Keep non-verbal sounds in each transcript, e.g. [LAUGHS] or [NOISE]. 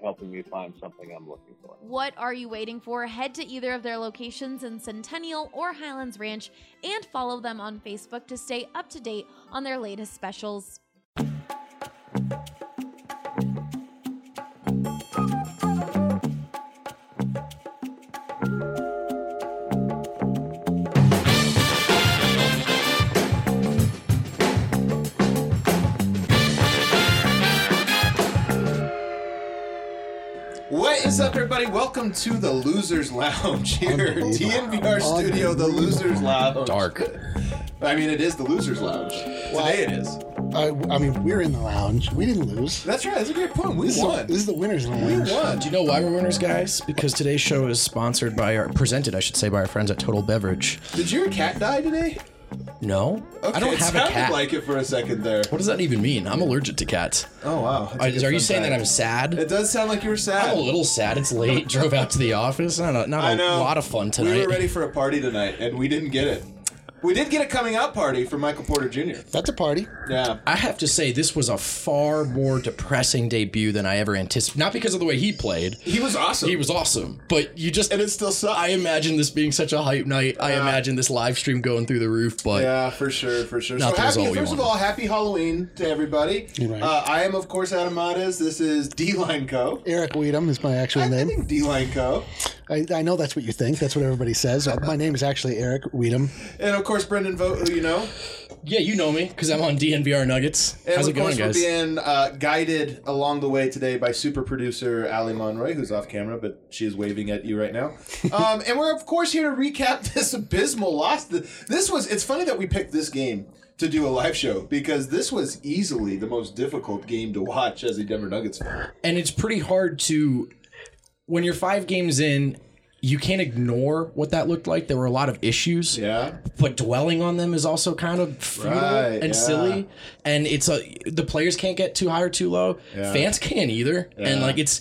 helping me find something I'm looking for. What are you waiting for? Head to either of their locations in Centennial or Highlands Ranch and follow them on Facebook to stay up to date on their latest specials. Everybody? Welcome to the Losers Lounge [LAUGHS] here, DNVR Studio, the Losers Lounge. Dark. [LAUGHS] I mean, it is the Losers Lounge. Well, Today it is. I, I mean, we're in the lounge. We didn't lose. That's right. That's a great point. We this won. Is, this is the winners' lounge. We won. Do you know why we're winners, guys? Because today's show is sponsored by our, presented, I should say, by our friends at Total Beverage. Did your cat die today? No, okay, I don't have a cat. like it for a second there. What does that even mean? I'm allergic to cats. Oh wow! Are, are you saying that I'm sad? It does sound like you were sad. I'm a little sad. It's late. [LAUGHS] Drove out to the office. Not a, not a lot of fun tonight. We were ready for a party tonight, and we didn't get it. We did get a coming out party for Michael Porter Jr. That's a party. Yeah. I have to say, this was a far more depressing debut than I ever anticipated. Not because of the way he played. He was awesome. He was awesome. But you just. And it still sucks. I imagine this being such a hype night. I imagine this live stream going through the roof, but. Yeah, for sure, for sure. So Not the happy, result we first of all, happy Halloween to everybody. Right. Uh, I am, of course, Adam Mares. This is D Line Co. Eric Weedham is my actual I, I name. think D Line Co. I, I know that's what you think. That's what everybody says. Uh, my name is actually Eric Weedham. And of course, Brendan Vogt, who you know. Yeah, you know me because I'm on DNVR Nuggets. And How's of it going, course, we're being uh, guided along the way today by super producer Ali Monroy, who's off camera, but she is waving at you right now. [LAUGHS] um, and we're, of course, here to recap [LAUGHS] this abysmal loss. This was, it's funny that we picked this game to do a live show because this was easily the most difficult game to watch as a Denver Nuggets fan. and it's pretty hard to when you're five games in you can't ignore what that looked like there were a lot of issues Yeah. but dwelling on them is also kind of futile Right, and yeah. silly and it's a the players can't get too high or too low Yeah. fans can't either and like it's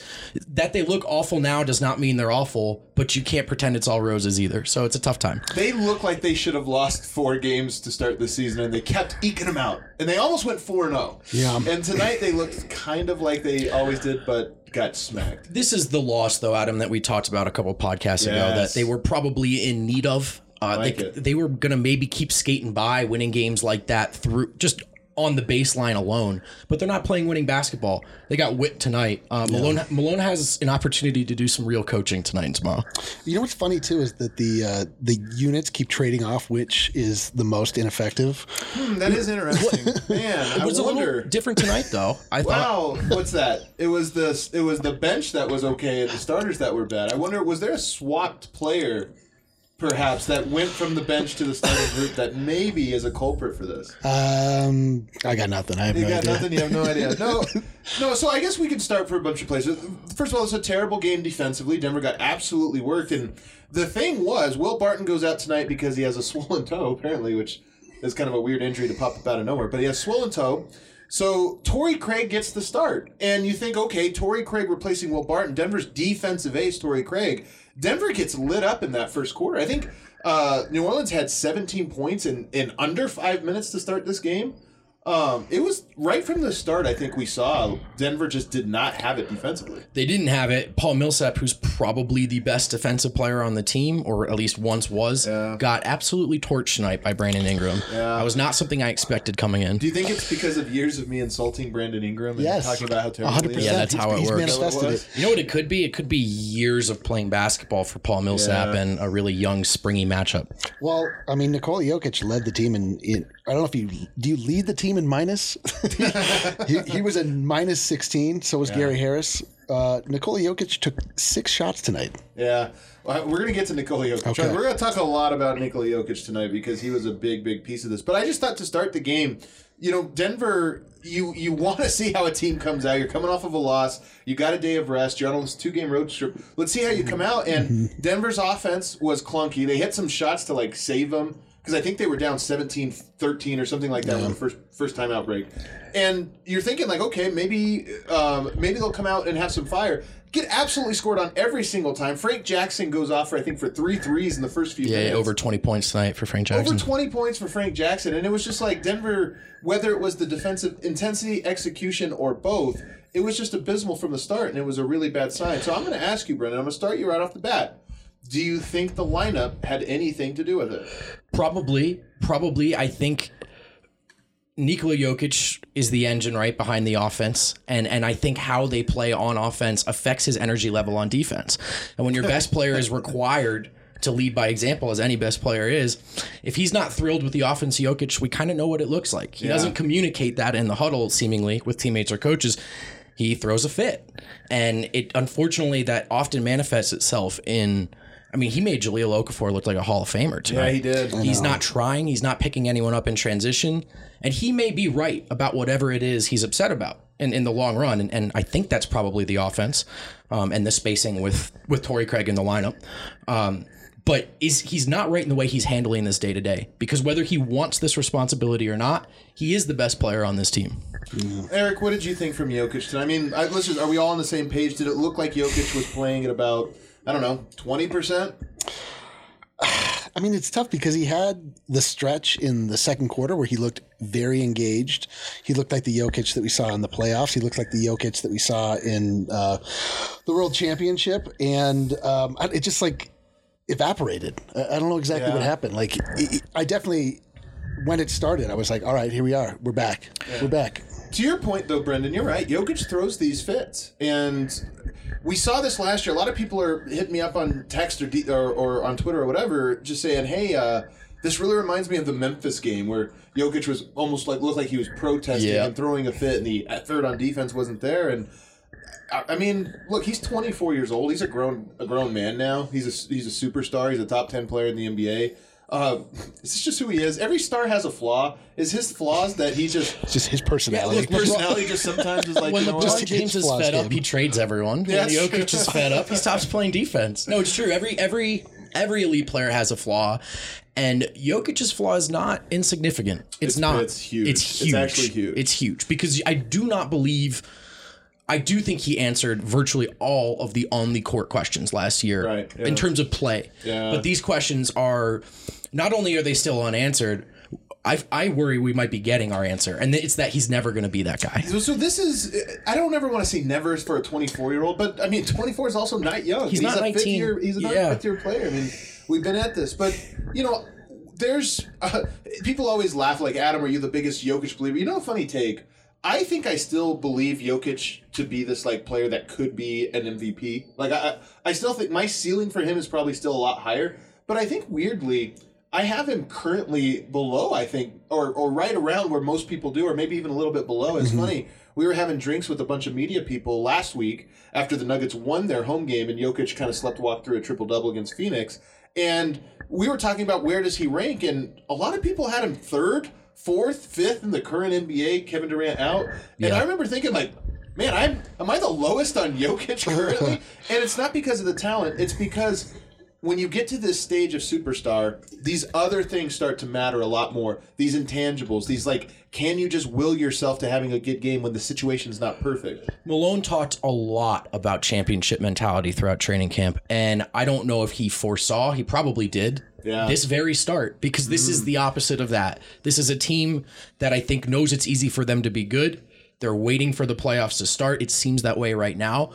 that they look awful now does not mean they're awful but you can't pretend it's all roses either so it's a tough time They look like they should have lost four games to start the season, and they kept eking them out. And they almost went 4 0. Yeah. And tonight they looked kind of like they always did, but got smacked. This is the loss, though, Adam, that we talked about a couple podcasts ago that they were probably in need of. Uh, like they, it. they were going to maybe keep skating by, winning games like that through just on the baseline alone, but they're not playing winning basketball. They got whipped tonight. Uh, Malone Malone has an opportunity to do some real coaching tonight and tomorrow. You know what's funny too is that the uh, the units keep trading off which is the most ineffective. Hmm, that is interesting. [LAUGHS] Man, It was I a wonder. little different tonight, though. I thought. Wow, what's that? It was the it was the bench that was okay and the starters that were bad. I wonder was there a swapped player perhaps that went from the bench to the starting group that maybe is a culprit for this? Um, I got nothing. I have You no got idea. nothing. You have no idea. No, [LAUGHS] no. So I guess we could start for a bunch of places. First of all, it's a terrible game defensively. Denver got absolutely worked, and the thing was, Will Barton goes out tonight because he has a [LAUGHS] swollen toe, apparently, which is kind of a weird injury to pop up out of nowhere. But he has swollen toe. So Torrey Craig gets the start, and you think, okay, Torrey Craig replacing Will Barton, Denver's defensive ace, Torrey Craig. Denver gets lit up in that first quarter. I think uh, New Orleans had 17 points in, in under five minutes to start this game. Um, it was right from the start. I think we saw Denver just did not have it defensively. They didn't have it. Paul Millsap, who's probably the best defensive player on the team, or at least once was, Yeah. got absolutely torched tonight by Brandon Ingram. Yeah. That was not something I expected coming in. Do you think it's because of years of me insulting Brandon Ingram and Yes. talking about how terrible he 100%. is? Yeah, that's He's- how it he's works. it. You know what it could be? It could be years of playing basketball for Paul Millsap Yeah. and a really young, springy matchup. Well, I mean, Nikola Jokic led the team in, in. I don't know if you do you lead the team in minus. [LAUGHS] he, he was in minus sixteen. So was Gary Harris. Uh, Nikola Jokic took six shots tonight. Yeah. Well, We're going to get to Nikola Jokic. Okay. We're going to talk a lot about Nikola Jokic tonight because he was a big, big piece of this. But I just thought to start the game, you know, Denver, you you want to see how a team comes out. You're coming off of a loss. You got a day of rest. You're on this two game road trip. Let's see how you come out. And [LAUGHS] Denver's offense was clunky. They hit some shots to like save them because I think they were down 17 13 or something like that when the first first time outbreak. And you're thinking like, okay, maybe um, maybe they'll come out and have some fire. Get absolutely scored on every single time. Frank Jackson goes off for I think for three threes in the first few Yeah, minutes. over 20 points tonight for Frank Jackson. Over 20 points for Frank Jackson. And it was just like Denver, whether it was the defensive intensity, execution, or both, it was just abysmal from the start. And it was a really bad sign. So I'm going to ask you, Brendan, I'm going to start you right off the bat. Do you think the lineup had anything to do with it? Probably, probably. I think Nikola Jokic is the engine right behind the offense, and and I think how they play on offense affects his energy level on defense. And when your best [LAUGHS] player is required to lead by example, as any best player is, if he's not thrilled with the offense, Jokic, we kind of know what it looks like. He doesn't communicate that in the huddle, seemingly with teammates or coaches. He throws a fit, and it unfortunately that often manifests itself in. I mean, he made Jahlil Okafor look like a Hall of Famer tonight. Yeah, he did. He's not trying. He's not picking anyone up in transition. And he may be right about whatever it is he's upset about in, in the long run. And, and I think that's probably the offense um, and the spacing with, with Torrey Craig in the lineup. Um, but is he's not right in the way he's handling this day to day because whether he wants this responsibility or not, he is the best player on this team. Eric, what did you think from Jokic tonight? I mean, I, let's are we all on the same page? Did it look like Jokic was playing at about, I don't know, 20%? [SIGHS] I mean, it's tough because he had the stretch in the second quarter where he looked very engaged. He looked like the Jokic that we saw in the playoffs. He looked like the Jokic that we saw in uh, the World Championship, and um, it just like evaporated. I don't know exactly what happened. Like, it- I definitely when it started, I was like, "All right, here we are. We're back. We're back." To your point, though, Brendan, you're right. Jokic throws these fits, and we saw this last year. A lot of people are hitting me up on text or D, or, or on Twitter or whatever, just saying, "Hey, uh, this really reminds me of the Memphis game where Jokic was almost like looked like he was protesting Yeah. and throwing a fit, and the third on defense wasn't there." And I, I mean, look, he's 24 years old. He's a grown a grown man now. He's a he's a superstar. He's a top 10 player in the NBA. Uh, this is just who he is. Every star has a flaw. Is his flaws that he just It's just his personality. his personality just sometimes is like when you know LeBron what? James is flaws fed up, he trades everyone. Yeah, when that's Jokic is [LAUGHS] fed up, he stops playing defense. No, it's true. Every every every elite player has a flaw, and Jokic's flaw is not insignificant. It's, It's- not. it's huge. It's It's huge. actually huge. It's huge because I do not believe. I do think he answered virtually all of the on the court questions last year Right, yeah. in terms of play. Yeah. But these questions are not only are they still unanswered. I, I worry we might be getting our answer, and it's that he's never going to be that guy. So, so this is I don't ever want to say never for a 24 year old, but I mean 24 is also not young. He's not a fifth 19. year. He's a Yeah. fifth year player. I mean, we've been at this, but you know, there's uh, people always laugh like Adam. Are you the biggest Jokic believer? You know, a funny take. I think I still believe Jokic to be this like player that could be an MVP. Like I I still think my ceiling for him is probably still a lot higher. But I think weirdly, I have him currently below. I think, or or right around where most people do, or maybe even a little bit below. It's mm-hmm. funny. We were having drinks with a bunch of media people last week after the Nuggets won their home game, and Jokic kind of slept walk through a triple double against Phoenix. And we were talking about where does he rank, and a lot of people had him third, fourth, fifth in the current NBA. Kevin Durant out, and Yeah. I remember thinking like, man, I'm am I the lowest on Jokic [LAUGHS] currently? and it's not because of the talent; it's because when you get to this stage of superstar, these other things start to matter a lot more. These intangibles, these like, can you just will yourself to having a good game when the situation's not perfect? Malone talked a lot about championship mentality throughout training camp, and I don't know if he foresaw. He probably did. Yeah. This very start, because this is mm. the opposite of that. This is a team that I think knows it's easy for them to be good. They're waiting for the playoffs to start. It seems that way right now.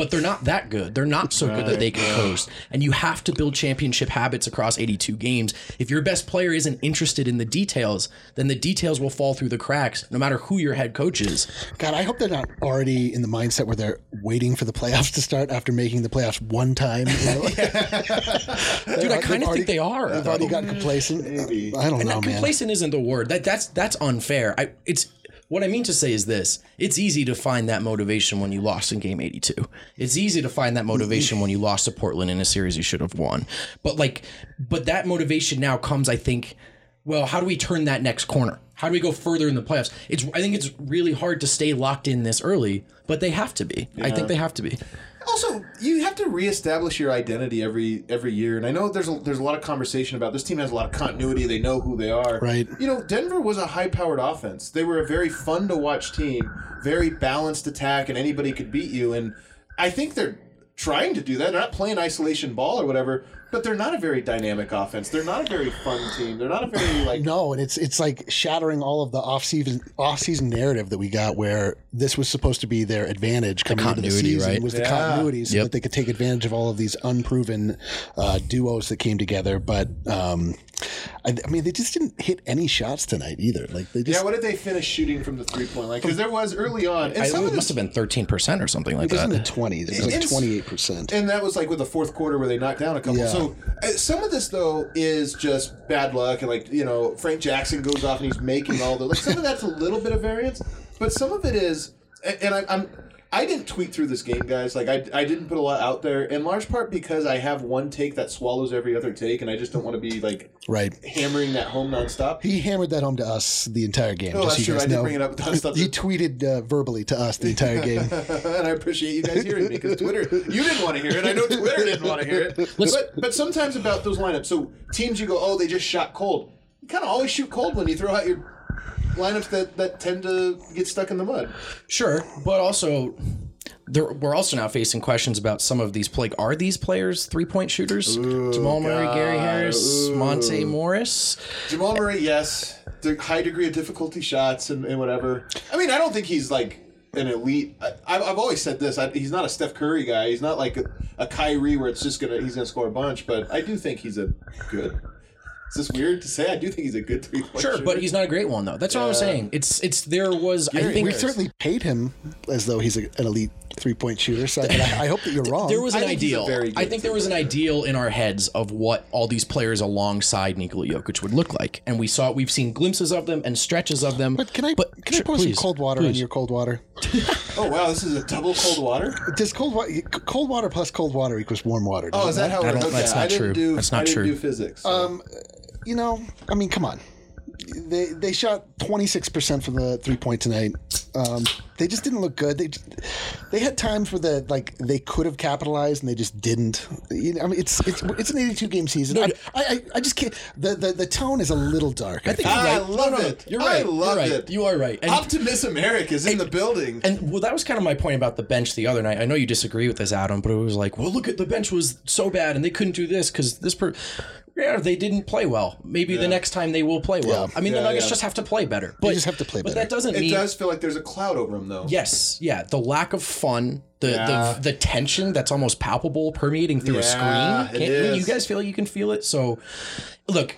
But they're not that good. They're not so good that they can coast. And you have to build championship habits across 82 games. If your best player isn't interested in the details, then the details will fall through the cracks, no matter who your head coach is. God, I hope they're not already in the mindset where they're waiting for the playoffs to start after making the playoffs one time. You know? [LAUGHS] Dude, I kind of think they are. They've already got complacent. Maybe. I don't And know, that man. complacent isn't the word. That that's that's unfair. I it's what I mean to say is this. It's easy to find that motivation when you lost in game 82. It's easy to find that motivation when you lost to Portland in a series you should have won. But like but that motivation now comes I think well, how do we turn that next corner? How do we go further in the playoffs? It's I think it's really hard to stay locked in this early, but they have to be. I think they have to be. Also, you have to reestablish your identity every every year, and I know there's a, there's a lot of conversation about this team has a lot of continuity. They know who they are. Right. You know, Denver was a high powered offense. They were a very fun to watch team, very balanced attack, and anybody could beat you. And I think they're trying to do that. They're not playing isolation ball or whatever, but they're not a very dynamic offense. They're not a very fun team. They're not a very like. No, and it's it's like shattering all of the off season off season narrative that we got, where this was supposed to be their advantage coming into the continuity, season right? was the Yeah. continuity, so Yep. that they could take advantage of all of these unproven uh, duos that came together. But um, I, I mean, they just didn't hit any shots tonight either. Like they just Yeah, what did they finish shooting from the three point line? Because there was early on, and I, some it of must have been 13% or something like it was in the that. twenties. It was like twenty eight percent. And that was like with the fourth quarter where they knocked down a couple. Yeah. So uh, some of this though is just bad luck, and like you know Frank Jackson goes off and he's making all the like some of that's a little bit of variance, but some of it is, and, and I, I'm. I didn't tweet through this game, guys. Like I, I didn't put a lot out there, in large part because I have one take that swallows every other take, and I just don't want to be like Right. hammering that home nonstop. He hammered that home to us the entire game. Oh, just that's so true. I did bring it up. Stuff [LAUGHS] He tweeted uh, verbally to us the entire [LAUGHS] game. and I appreciate you guys hearing me because Twitter, you didn't want to hear it. I know Twitter didn't want to hear it. [LAUGHS] But, but sometimes about those lineups, so teams you go, oh, they just shot cold. You kind of always shoot cold when you throw out your lineups that, that tend to get stuck in the mud. Sure, but also there, we're also now facing questions about some of these play. Are these players three point shooters? Jamal Murray, Gary Harris, Monte Morris. Jamal Murray, yes, high degree of difficulty shots and, and whatever. I mean, I don't think he's like an elite. I, I've I've always said this. I, he's not a Steph Curry guy. He's not like a, a Kyrie where it's just gonna he's gonna score a bunch. But I do think he's a good. Is this weird to say? I do think he's a good three point Sure, shooter. but he's not a great one though. That's what I'm saying. It's it's there was I think we certainly paid him as though he's a, an elite three point shooter. So I, I hope that you're [LAUGHS] wrong. there was an think he's a ideal. very I think there was an ideal in our heads of what all these players alongside Nikola Jokic would look like, and we saw we've seen glimpses of them and stretches of them. But can I But can I sure, pour please, some cold water on your cold water? [LAUGHS] Oh wow, this is a double cold water. Does cold water cold water plus cold water equals warm water? Oh, is that how? It don't- okay. that's not I didn't true. Do, That's not I didn't true. Do physics. so- Um, you know, I mean, come on. They they shot 26% from the three point tonight. Um, they just didn't look good. They just, they had times where the like they could have capitalized and they just didn't. You know, I mean, it's it's it's an 82 game season. I, I I just can't. The, the the tone is a little dark. I, I think think. you're I love No, no, it. You're right. I right. love you're right. it. You are right. And, Optimism Eric is in the building. and well, that was kind of my point about the bench the other night. I know you disagree with this, Adam, but it was like, well, look at the bench was so bad and they couldn't do this because this per. Yeah, they didn't play well. Maybe the next time they will play well. Yeah. I mean, Yeah, the Nuggets yeah. just have to play better. But, they just have to play But better. But that doesn't it mean does feel like there's a cloud over them, though. Yes, yeah. The lack of fun, the Yeah. the, the tension that's almost palpable permeating through a screen. it Can't, is. You guys feel you can feel it. So, look,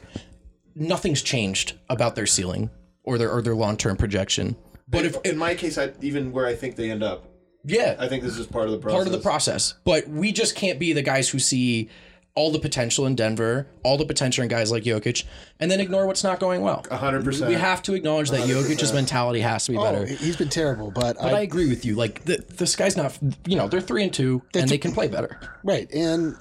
nothing's changed about their ceiling or their or their long term projection. But if in my case, I, even where I think they end up, yeah, I think this is part of the process. part of the process. But we just can't be the guys who see all the potential in Denver, all the potential in guys like Jokic, and then ignore what's not going well. hundred percent. We have to acknowledge that Jokic's mentality has to be Oh, better. he's been terrible, but, But I I, agree with you. Like the, this guy's not, you know, they're three and two, and they can play better. right and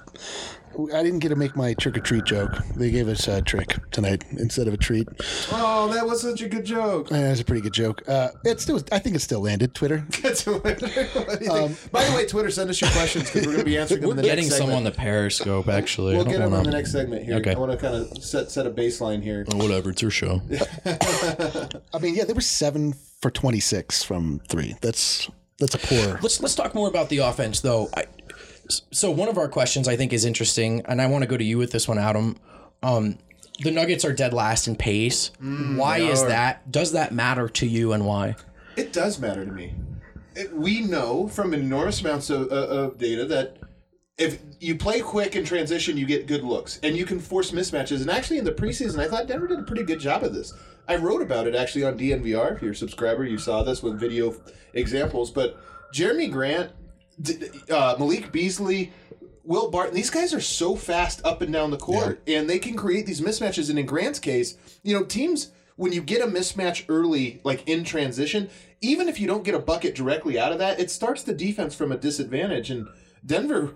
I didn't get to make my trick or treat joke. They gave us a trick tonight instead of a treat. Oh, that was such a good joke. Uh, That's a pretty good joke. Uh, it still, I think it still landed. Twitter. [LAUGHS] That's [LAUGHS] what do you think? By the way, Twitter, send us your questions because we're going to be answering them in the Getting next some segment. on the Periscope, actually. We'll I get don't them in wanna- the next segment here. Okay. I want to kind of set set a baseline here. Whatever, it's your show. [LAUGHS] I mean, yeah, they were seven for twenty six from three. That's that's a poor. Let's let's talk more about the offense, though. I, so one of our questions I think is interesting, and I want to go to you with this one, Adam. Um, the Nuggets are dead last in pace. why is that? Does that matter to you, and why? It does matter to me. It, we know from enormous amounts of, uh, of data that if you play quick in transition, you get good looks, and you can force mismatches. And actually, in the preseason, I thought Denver did a pretty good job of this. I wrote about it actually on DNVR. If you're a subscriber, you saw this with video examples. But Jerami Grant, uh, Malik Beasley, Will Barton, these guys are so fast up and down the court, and they can create these mismatches. And in Grant's case, you know, teams when you get a mismatch early, like in transition, even if you don't get a bucket directly out of that, it starts the defense from a disadvantage. And Denver,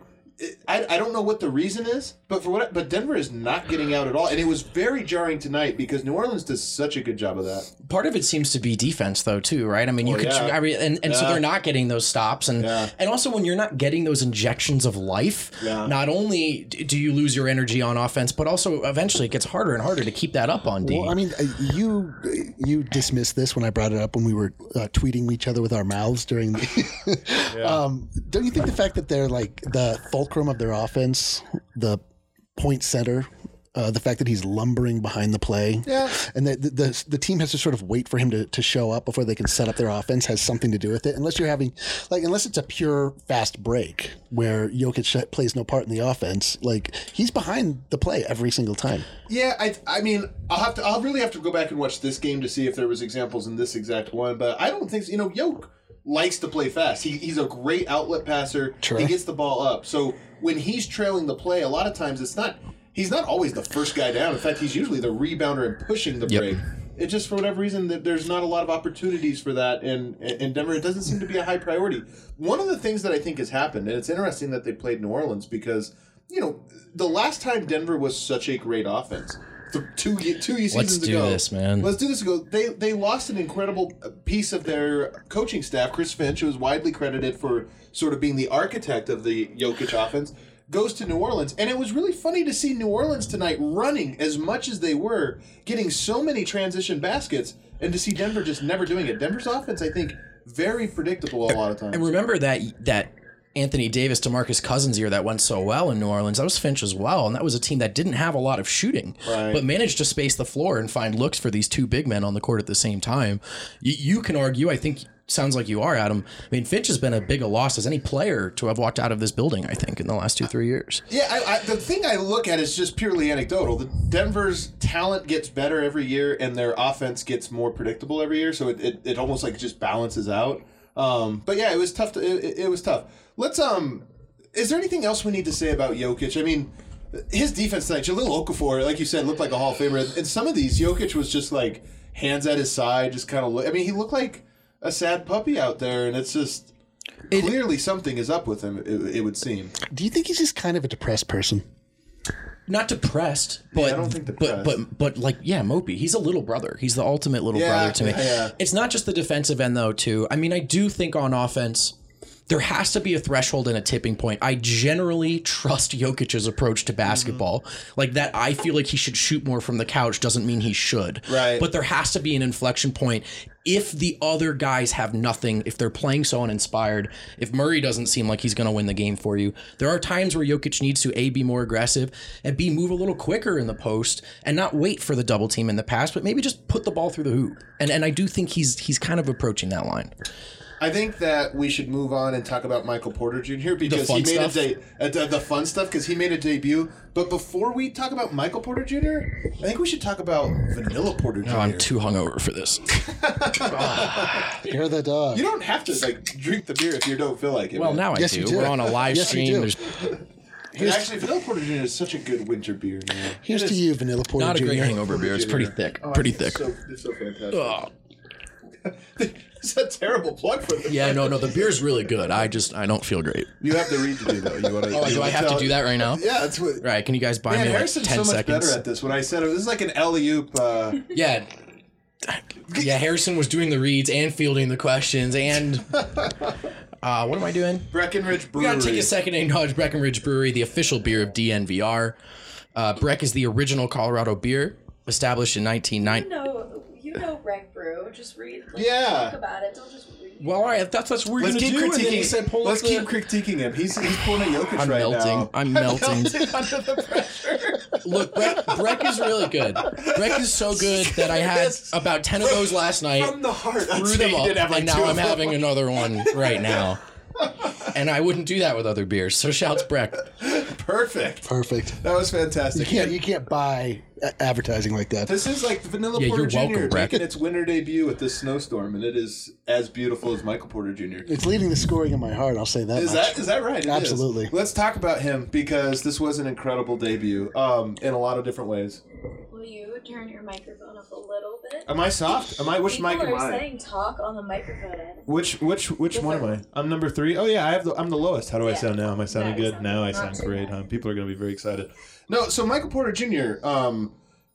I, I don't know what the reason is, but for what but Denver is not getting out at all, and it was very jarring tonight because New Orleans does such a good job of that. Part of it seems to be defense, though, too, right? I mean, you Well, could, yeah. I mean, and, and so they're not getting those stops, and Yeah. and also when you're not getting those injections of life, Yeah. not only do you lose your energy on offense, but also eventually it gets harder and harder to keep that up on D. Well, I mean, uh, you you dismissed this when I brought it up when we were uh, tweeting each other with our mouths during. The, [LAUGHS] um, don't you think the fact that they're like the fulcrum of their offense, the point center, uh, the fact that he's lumbering behind the play, Yeah. and that the, the the team has to sort of wait for him to, to show up before they can set up their offense has something to do with it. Unless you're having, like, unless it's a pure fast break where Jokic plays no part in the offense, like he's behind the play every single time. Yeah, I I mean, I'll have to I'll really have to go back and watch this game to see if there was examples in this exact one, but I don't think you know Yoke likes to play fast. He, he's a great outlet passer. Sure. He gets the ball up. So when he's trailing the play, a lot of times it's not he's not always the first guy down. In fact, he's usually the rebounder and pushing the Yep. break. It just for whatever reason that there's not a lot of opportunities for that in in Denver. It doesn't seem to be a high priority. One of the things that I think has happened, and it's interesting that they played New Orleans because you know the last time Denver was such a great offense, two two seasons Let's do ago. this, man. Let's do this. Ago, they they lost an incredible piece of their coaching staff. Chris Finch, who is widely credited for sort of being the architect of the Jokic offense, goes to New Orleans, and it was really funny to see New Orleans tonight running as much as they were, getting so many transition baskets, and to see Denver just never doing it. Denver's offense, I think, very predictable a lot of times. And remember that that Anthony Davis to Marcus Cousins year that went so well in New Orleans. That was Finch as well, and that was a team that didn't have a lot of shooting, Right. but managed to space the floor and find looks for these two big men on the court at the same time. You, you can argue, I think. Sounds like you are, Adam. I mean, Finch has been a big a loss as any player to have walked out of this building. I think in the last two three years. Yeah, I, I, the thing I look at is just purely anecdotal. The Denver's talent gets better every year, and their offense gets more predictable every year. So it, it, it almost like just balances out. Um, but yeah, it was tough. To, it, it- was tough. Let's um. Is there anything else we need to say about Jokic? I mean, his defense tonight, Jahlil Okafor, like you said, looked like a Hall of Famer. And some of these, Jokic was just like hands at his side, just kind of look. I mean, he looked like a sad puppy out there, and it's just it, clearly something is up with him. It, it would seem. Do you think he's just kind of a depressed person? Not depressed, but I don't think but depressed. but but like yeah, Mopey. He's a little brother. He's the ultimate little Yeah, brother to me. yeah, yeah. It's not just the defensive end though. Too. I mean, I do think on offense. There has to be a threshold and a tipping point. I generally trust Jokic's approach to basketball. Mm-hmm. Like that, I feel like he should shoot more from the couch doesn't mean he should. Right. But there has to be an inflection point. If the other guys have nothing, if they're playing so uninspired, if Murray doesn't seem like he's going to win the game for you, there are times where Jokic needs to A, be more aggressive, and B, move a little quicker in the post and not wait for the double team in the pass, but maybe just put the ball through the hoop. And and I do think he's he's kind of approaching that line. I think that we should move on and talk about Michael Porter Jr. because he made stuff? a de- uh, the, the fun stuff because he made a debut. But before we talk about Michael Porter Jr., I think we should talk about Vanilla Porter Jr. Oh, I'm too hungover for this. [LAUGHS] You're the dog. you don't have to like drink the beer if you don't feel like it. Well, man. now I Yes, do. do. We're on a live Yes, you stream. do. There's [LAUGHS] And actually, Vanilla Porter Jr. is such a good winter beer, man. Here's to you, Vanilla Porter not a Jr. great hangover beer. It's pretty thick. Oh, Pretty it's thick. So, it's so fantastic. Ugh. [LAUGHS] it's a terrible plug for them. Yeah, no, no, the beer's really good. I just I don't feel great. You have to read to do though. You want to? Oh, do I have to do that right now? Yeah, that's what. Right, can you guys buy Man, me like Harrison's ten so much seconds? better at this. When I said it, this is like an alley oop. Uh, [LAUGHS] Yeah. Yeah, Harrison was doing the reads and fielding the questions and [LAUGHS] uh, what am I doing? Breckenridge We Brewery. gotta take a second to acknowledge Breckenridge Brewery, the official beer of DNVR. Uh, Breck is the original Colorado beer, established in You 1990. Know, you know Breck Brew. Just read. Like, Yeah. Talk about it. Don't just read. Well, all right, that's that's what we're Let's gonna keep do. And then he critiquing. said, pull Let's keep [LAUGHS] critiquing him. He's he's pulling a Jokic I'm right melting. [LAUGHS] now. I'm melting. [LAUGHS] under the pressure. Look, Breck, Breck is really good. Breck is so good that I had about ten of those last night. From the heart. Threw them he up, did have like and now I'm having another one right now. And I wouldn't do that with other beers. So shouts Breck. Perfect. Perfect. That was fantastic. You can't you can't buy a- advertising like that. This is like Vanilla Yeah, Porter you're Jr. welcome, Breck. making its winter debut with this snowstorm, and it is as beautiful as Michael Porter Jr. It's leading the scoring in my heart. I'll say that. Is much. that is that right? It is. Absolutely. Let's talk about him because this was an incredible debut um, in a lot of different ways. Will you turn your microphone up a little bit? Am I soft? Am I which People mic am are I? saying talk on the microphone end. Which which which one am I? I'm number three. Oh yeah, I have the, I'm the lowest. How do I Yeah. sound now? Am I sounding Now you good? sound now I not sound too great. bad. Huh? People are going to be very excited. No, so Michael Porter Jr. Um,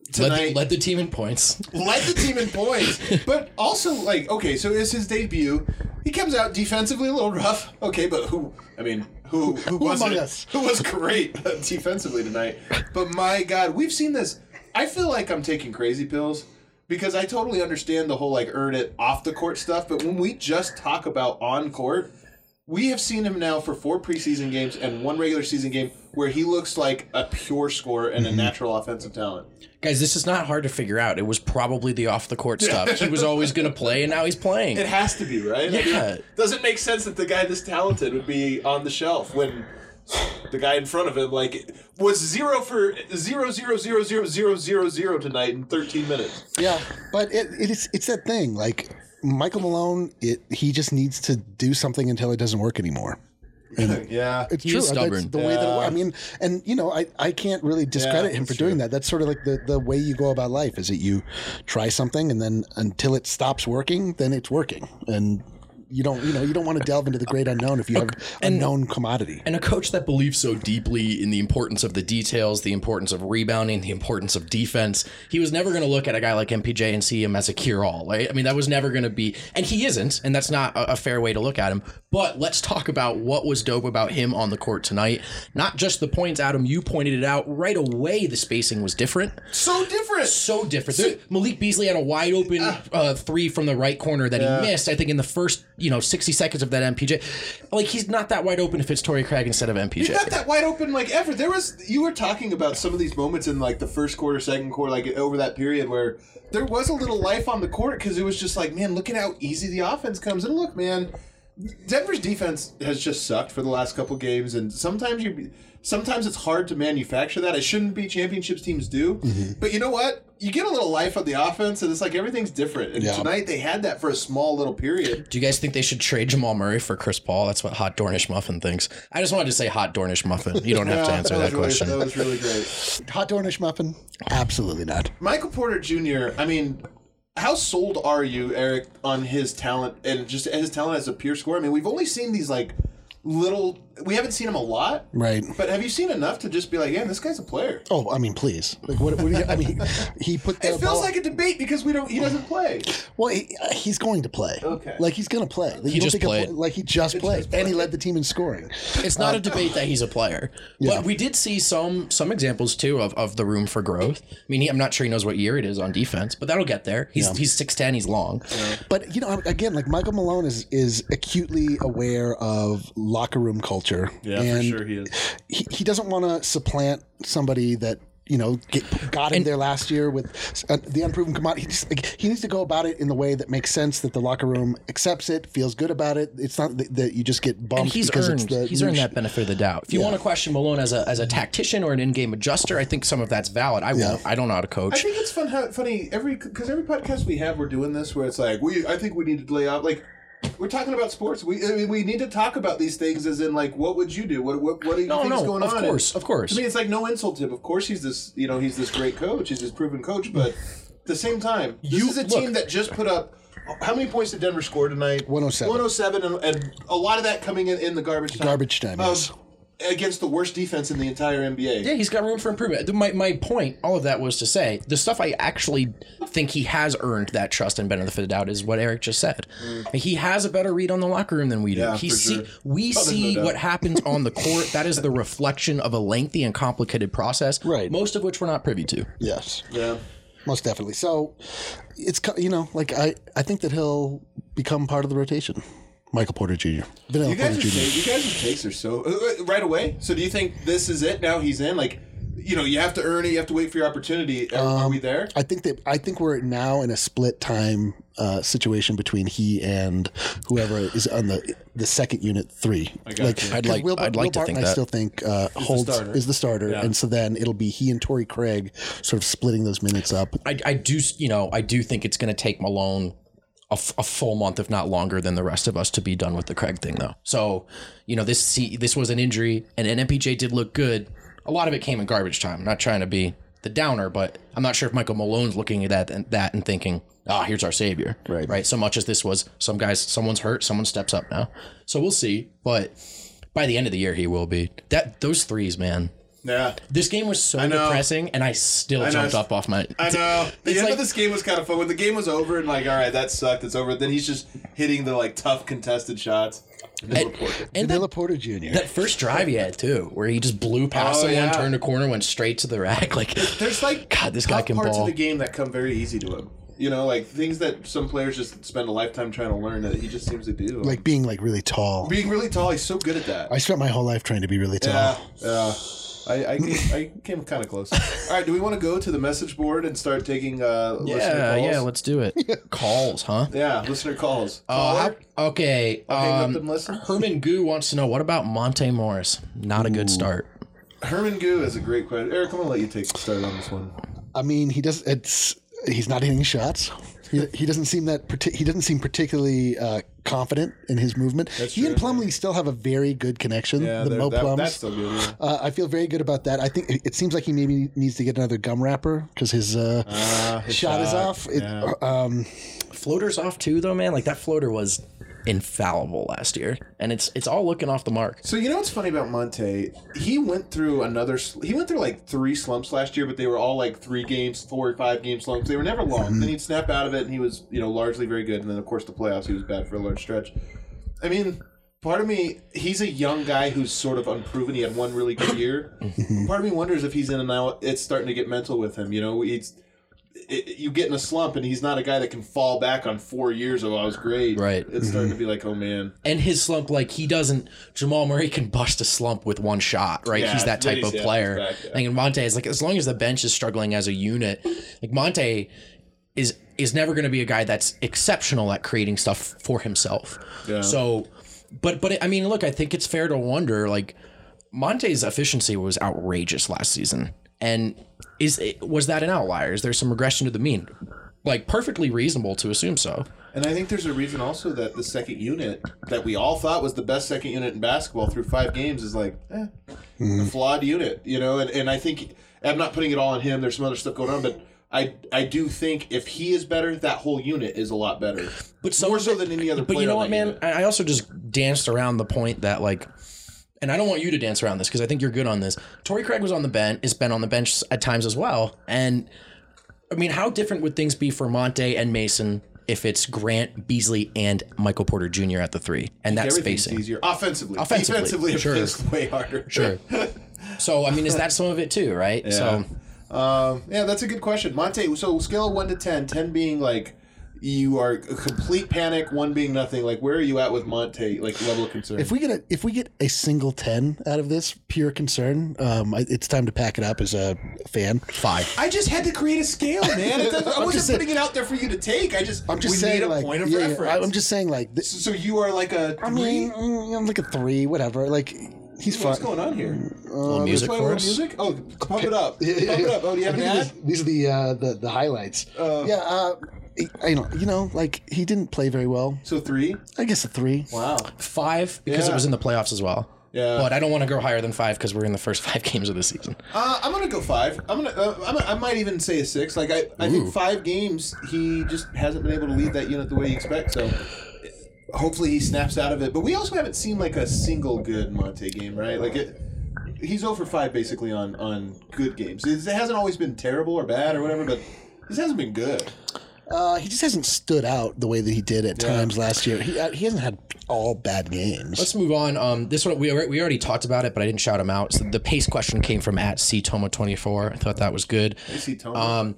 Led tonight the, led the team in points. [LAUGHS] led the team in points, but also like okay, so it's his debut. He comes out defensively a little rough. Okay, but who? I mean, who? Who, wasn't? among us? Who was great [LAUGHS] defensively tonight? But my God, we've seen this. I feel like I'm taking crazy pills because I totally understand the whole like earn it off the court stuff. But when we just talk about on court, we have seen him now for four preseason games and one regular season game where he looks like a pure scorer and a mm-hmm. natural offensive talent. Guys, this is not hard to figure out. It was probably the off the court stuff. He was always going to play, and now he's playing. It has to be, right? I mean, Yeah. doesn't make sense that the guy this talented would be on the shelf when the guy in front of him like was zero for zero zero zero zero zero zero zero tonight in 13 minutes. Yeah, but it, it is it's that thing. Like Michael Malone, it he just needs to do something until it doesn't work anymore. And [LAUGHS] Yeah. It's He true. is That's stubborn. the way that it, Yeah. I mean, and you know, I, I can't really discredit Yeah, him for that's doing that. That's sort of like the, the way you go about life. Is that you try something and then until it stops working, then it's working, and you don't you know you don't want to delve into the great unknown if you have a and- known commodity. And a coach that believes so deeply in the importance of the details, the importance of rebounding, the importance of defense, he was never going to look at a guy like MPJ and see him as a cure all. Right? I mean, that was never going to be, and he isn't, and that's not a, a fair way to look at him. But let's talk about what was dope about him on the court tonight. Not just the points, Adam, you pointed it out right away. The spacing was different. So different. So different. There- Malik Beasley had a wide open uh, three from the right corner that he missed. I think in the first, you know, sixty seconds of that MPJ. Like he's not that wide open if it's Torrey Craig instead of MPJ. He's not that wide open like ever. There was you were talking about some of these moments in like the first quarter, second quarter, like over that period where there was a little life on the court because it was just like, man, look at how easy the offense comes. And look, man, Denver's defense has just sucked for the last couple games, and sometimes you, sometimes it's hard to manufacture that. It shouldn't be championships teams do, mm-hmm. but you know what? You get a little life on the offense, and it's like everything's different. And Yeah. tonight they had that for a small little period. Do you guys think they should trade Jamal Murray for Chris Paul? That's what Hot Dornish Muffin thinks. I just wanted to say Hot Dornish Muffin. You don't have to [LAUGHS] answer was that really- question. that was really great. Hot Dornish muffin? Absolutely not. Michael Porter Jr. I mean, how sold are you, Eric, on his talent and just his talent as a pure scorer? I mean, we've only seen these like little. We haven't seen him a lot, Right. but have you seen enough to just be like, yeah, this guy's a player? Oh, I mean, please. Like, what? what do you, I mean, [LAUGHS] he put the It feels ball- like a debate because we don't. He doesn't play. Well, he, uh, he's going to play. Okay. Like he's going to play. Like, you don't just think of- like he just played, and he led the team in scoring. It's not a debate that he's a player, Yeah. but we did see some some examples too of, of the room for growth. I mean, he, I'm not sure he knows what year it is on defense, but that'll get there. He's he's six ten. He's long. But you know, again, like Michael Malone is is acutely aware of locker room culture. And for sure he is. He, he doesn't want to supplant somebody that you know get, got him there last year with uh, the unproven commodity. He, just, like, he needs to go about it in the way that makes sense, that the locker room accepts it, feels good about it. It's not that, that you just get bumped And he's because earned it's the he's earned that benefit of the doubt. If you Yeah. want to question Malone as a as a tactician or an in game adjuster, I think some of that's valid. I won't. I don't know how to coach. I think it's fun. How, funny every because every podcast we have, we're doing this where it's like we. I think we need to lay out like. We're talking about sports. We I mean, we need to talk about these things as in like what would you do? What what, what do you No, think is no, going of on? Of course, And of course. I mean, it's like no insult to him. Of course, he's this. You know, he's this great coach. He's this proven coach. But at the same time, this You- is a look. team that just put up how many points did Denver score tonight? 107. 107, and, and a lot of that coming in in the garbage time. Garbage time, Um, yes. Against the worst defense in the entire NBA. Yeah, he's got room for improvement. My, my point, all of that was to say, the stuff I actually think he has earned that trust and benefit of the doubt is what Eric just said. He has a better read on the locker room than we do. Mm. Yeah, he see, sure. We Oh, there's no see what happens on the court. That is the reflection of a lengthy and complicated process, Right. most of which we're not privy to. Yes. Yeah. Most definitely. So it's you know like I I think that he'll become part of the rotation. Michael Porter Jr. Vanilla You guys, Porter are, Jr. you guys' takes are so uh, uh, right away. So do you think this is it? Now he's in. Like, you know, you have to earn it. You have to wait for your opportunity. Are, are we there? I think that I think we're now in a split time uh, situation between he and whoever is on the the second unit three. I got you. I'd 'cause like- Will, I'd Will like to Barton, think I still think uh, holds starter. is the starter, Yeah. and so then it'll be he and Torrey Craig sort of splitting those minutes up. I, I do, you know, I do think it's going to take Malone a, f- a full month, if not longer, than the rest of us to be done with the Craig thing, though. So, you know, this see, this was an injury, and, and MPJ did look good. A lot of it came in garbage time. I'm not trying to be the downer, but I'm not sure if Michael Malone's looking at that and that and thinking, "Ah, here's our savior." Right. Right. So much as this was some guys, someone's hurt, someone steps up now. So we'll see, but. By the end of the year, he will be. That those threes, man. Yeah. This game was so depressing, and I still know. jumped up off my. I know. The It's end like- of this game was kind of fun. When the game was over and like, all right, that sucked. It's over. Then he's just hitting the like tough contested shots. And, and that, Vanilla Porter Jr. that first drive he had too, where he just blew past Oh, someone, yeah. turned a corner, went straight to the rack. [LAUGHS] Like There's like God, this guy tough can parts ball. of the game that come very easy to him. You know, like things that some players just spend a lifetime trying to learn that he just seems to do. like being like really tall. being really tall, he's so good at that. I spent my whole life trying to be really tall. Yeah, yeah. I, I came, I came kind of close. All right, do we want to go to the message board and start taking uh, listener yeah, calls? yeah, let's do it. [LAUGHS] Calls, huh? yeah, listener calls. Uh, Caller, how- okay. hang up Um, and listen. Herman Goo wants to know what about Monte Morris? Not a good start. Herman Goo is a great question. Eric, I'm gonna let you take the start on this one. I mean, he does. It's he's not hitting shots. He, he doesn't seem that. parti- He doesn't seem particularly uh, confident in his movement. he and true, Plumlee still have a very good connection. Yeah, the Mo that, Plums. that's so good. Yeah. Uh, I feel very good about that. I think it, it seems like he maybe needs to get another gum wrapper because his, uh, Ah, his shot, is shot, off. It, um, Floaters off too, though, man. Like that floater was infallible last year, and it's it's all looking off the mark. So you know what's funny about Monte? He went through another. sl- He went through like three slumps last year, but they were all like three games, four or five game slumps. They were never long. Mm-hmm. Then he'd snap out of it, and he was you know largely very good. And then of course the playoffs, he was bad for a large stretch. I mean, part of me, he's a young guy who's sort of unproven. He had one really good year. [LAUGHS] part of me wonders if he's in and now. It's starting to get mental with him. You know, he's. It, you get in a slump, and he's not a guy that can fall back on four years of "Oh, I was great. Right. It's starting mm-hmm. to be like, oh man. And his slump, like he doesn't. Jamal Murray can bust a slump with one shot, right? Yeah, he's that type he's- of yeah, player. he's back, yeah. Like and Monte is like as long as the bench is struggling as a unit, like Monte is is never going to be a guy that's exceptional at creating stuff for himself. Yeah. So, but but I mean, look, I think it's fair to wonder like Monte's efficiency was outrageous last season, and is was that an outlier? Is there some regression to the mean? Like perfectly reasonable to assume so. And I think there's a reason also that the second unit that we all thought was the best second unit in basketball through five games is like eh, a flawed unit, you know. And, and I think I'm not putting it all on him. There's some other stuff going on, but I I do think if he is better, that whole unit is a lot better. But some more so than any other. But player you know what, man? unit. I I also just danced around the point that like, and I don't want you to dance around this because I think you're good on this. Torrey Craig was on the bench, is been on the bench at times as well, and I mean, how different would things be for Monte and Mason if it's Grant, Beasley, and Michael Porter Jr. at the three, and that's spacing? easier offensively. Offensively, Defensively, sure. it's way harder. Sure. so I mean, is that some of it too, right? So Um, yeah, that's a good question, Monte. So scale of one to 10, 10 being like you are a complete panic, one being nothing. Like where are you at with Monte? Like level of concern. if we get a if we get a single ten out of this pure concern, um, I, it's time to pack it up as a fan. five. I just had to create a scale, man. It I [LAUGHS] I'm wasn't just saying- putting it out there for you to take. I just I'm just we saying, need a like, point of yeah, yeah. I'm just saying, like, th- so, so you are like a three. I mean, mm, I'm like a three, whatever. Like, he's fine. What's going on here? little music Play for us. music? Oh, pump it up. [LAUGHS] Pump it up. Oh, do you have I an ad? These, these are the uh, the the highlights. yeah, uh, I know, you know, like he didn't play very well. So three. I guess a three. Wow. Five because Yeah. it was in the playoffs as well. Yeah. but I don't want to go higher than five because we're in the first [LAUGHS] five games of the season. Uh, I'm gonna go five. I'm gonna. Uh, I'm, I might even say a six. Like I, I think five games. He just hasn't been able to lead that unit the way you expect. So hopefully he snaps out of it. But we also haven't seen like a single good Monte game, right? Like it. He's over five basically on on good games. It hasn't always been terrible or bad or whatever, but this hasn't been good. Uh, he just hasn't stood out the way that he did at Yeah. times last year. He uh, he hasn't had all bad games. Let's move on. Um, this one we we already talked about it, but I didn't shout him out. So the pace question came from at C Toma twenty four. I thought that was good. I see Um,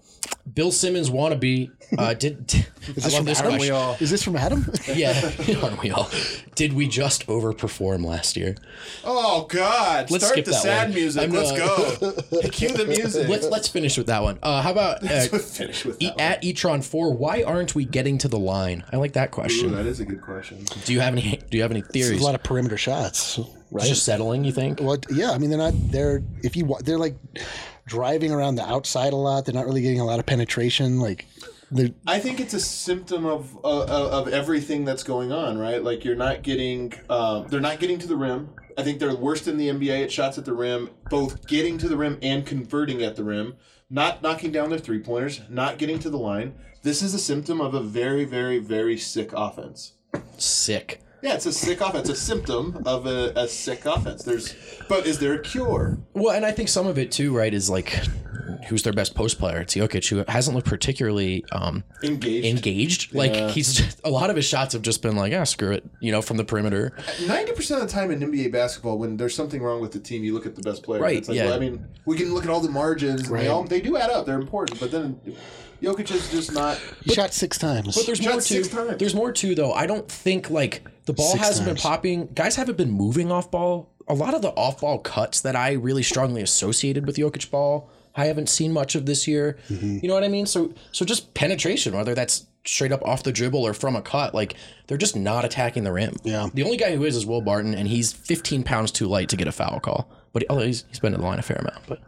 Bill Simmons wannabe uh, [LAUGHS] did. did I this from this Adam? question. all. Is this from Adam? [LAUGHS] Yeah, [LAUGHS] aren't we all? Did we just overperform last year? oh God! Let's Start skip the that sad one. music. I'm, Let's uh, go. Cue the music. Let's let's finish with that one. Uh, how about uh, Let's finish with E- one. at Etron four? Why aren't we getting to the line? I like that Ooh, question. that is a good question. Do you have any? Do you have any There's theories? a lot of perimeter shots, right? Just settling, you think? Well, yeah, I mean they're not they're if you they're like driving around the outside a lot. They're not really getting a lot of penetration. Like I think it's a symptom of uh, of everything that's going on, right? Like you're not getting, um, they're not getting to the rim. I think they're worst in the NBA at shots at the rim, both getting to the rim and converting at the rim. Not knocking down their three pointers, not getting to the line. This is a symptom of a very, very, very sick offense. Sick. Yeah, it's a sick offense. It's a symptom of a, a sick offense. There's, but is there a cure? Well, and I think some of it too, right, is like who's their best post player? It's Jokic, who hasn't looked particularly um, Engaged. engaged. Like Yeah. he's just, a lot of his shots have just been like, ah, screw it, you know, from the perimeter. Ninety percent of the time in NBA basketball, when there's something wrong with the team, you look at the best player. Right, It's like, yeah. well, I mean, we can look at all the margins. Right. they all they do add up. They're important, but then Jokic is just not. he shot six times. But there's Shot more six to. times. There's more to though. I don't think like the ball Six hasn't been popping. Guys haven't been moving off ball. A lot of the off ball cuts that I really strongly associated with Jokic ball, I haven't seen much of this year. Mm-hmm. You know what I mean? So so just penetration, whether that's straight up off the dribble or from a cut, like they're just not attacking the rim. Yeah. The only guy who is is Will Barton, and he's 15 pounds too light to get a foul call. But oh, he's he's been in the line a fair amount. But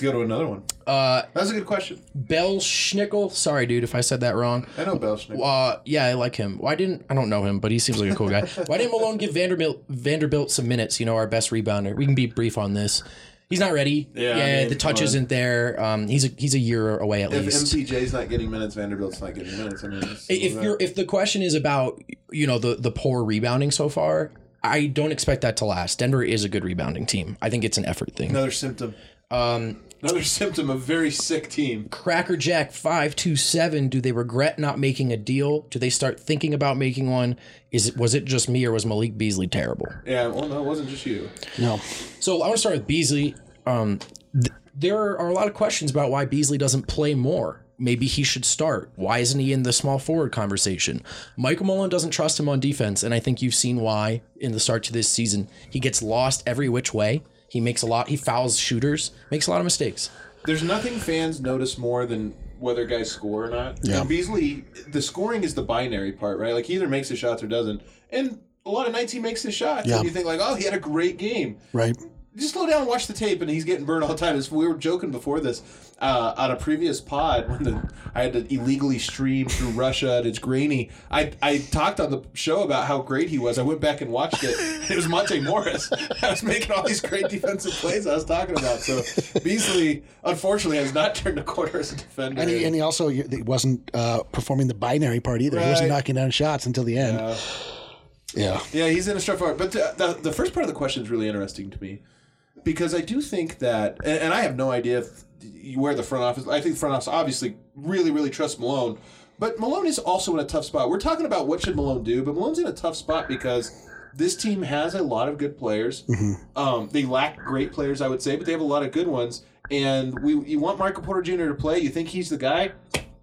Let's go to another one. uh, That's a good question. Bell Schnickel, sorry dude if I said that wrong. I know Belschnick. Uh, yeah, I like him. Why didn't I don't know him, but he seems like a cool guy. [LAUGHS] Why didn't Malone give Vanderbilt Vanderbilt some minutes? You know, our best rebounder. We can be brief on this. He's not ready. Yeah, Yeah, I mean, the touch isn't there. Um, he's a he's a year away at if least. MPJ's not getting minutes, Vanderbilt's not getting minutes. I mean, if you're if the question is about you know the the poor rebounding so far, I don't expect that to last. Denver is a good rebounding team. I think it's an effort thing. another symptom, Um, another symptom of very sick team. Cracker Jack five two seven. Do they regret not making a deal? Do they start thinking about making one? Is it was it just me or was Malik Beasley terrible? Yeah, well, no, it wasn't just you. no, So I want to start with Beasley. Um, th- there are a lot of questions about why Beasley doesn't play more. Maybe he should start. Why isn't he in the small forward conversation? Michael Malone doesn't trust him on defense, and I think you've seen why in the start to this season. He gets lost every which way. He makes a lot. He fouls shooters. Makes a lot of mistakes. There's nothing fans notice more than whether guys score or not. Yeah. And Beasley, the scoring is the binary part, right? Like he either makes his shots or doesn't. And a lot of nights he makes his shots. Yeah. And you think like, oh, he had a great game. right? Just slow down and watch the tape and he's getting burned all the time. As we were joking before this uh, on a previous pod when the, i had to illegally stream through russia and it's grainy. I, I talked on the show about how great he was. I went back and watched it. It was monte morris. [LAUGHS] I was making all these great defensive plays i was talking about. So beasley unfortunately has not turned a corner as a defender. And he, and he also he wasn't uh, performing the binary part either. He wasn't knocking down shots until the end. Uh, yeah. Yeah, he's in a straightforward. But the, the, the first part of the question is really interesting to me because I do think that, and, and I have no idea if, where the front office. I think the front office obviously really, really trusts Malone, but Malone is also in a tough spot. We're talking about what should Malone do, but Malone's in a tough spot because this team has a lot of good players. Um, they lack great players, I would say, but they have a lot of good ones. And we, you want Michael Porter Jr. to play. You think he's the guy?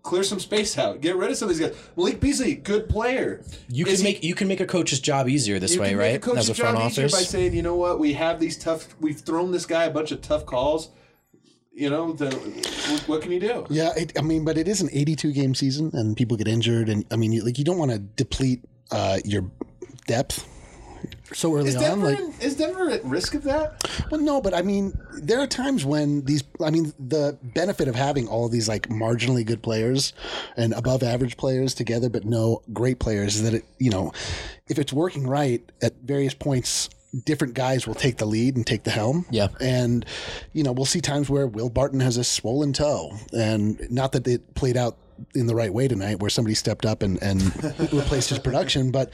Clear some space out. Get rid of some of these guys. Malik Beasley, good player. You Is can he- make you can make a coach's job easier this you way, can right? Make a coach's As a front job office. by saying, you know what, we have these tough. We've thrown this guy a bunch of tough calls. You know, the, what, what can you do? Yeah, it, I mean, but it is an 82 game season, and people get injured, and I mean, you, like you don't want to deplete uh, your depth so early Is on. Denver, Like, in- is Denver at risk of that? well, no, but I mean, there are times when these. I mean, the benefit of having all of these like marginally good players and above average players together, but no great players, is that it, you know, if it's working right at various points different guys will take the lead and take the helm. Yeah. And, you know, we'll see times where Will Barton has a swollen toe. And not that it played out in the right way tonight where somebody stepped up and, and [LAUGHS] replaced his production. But,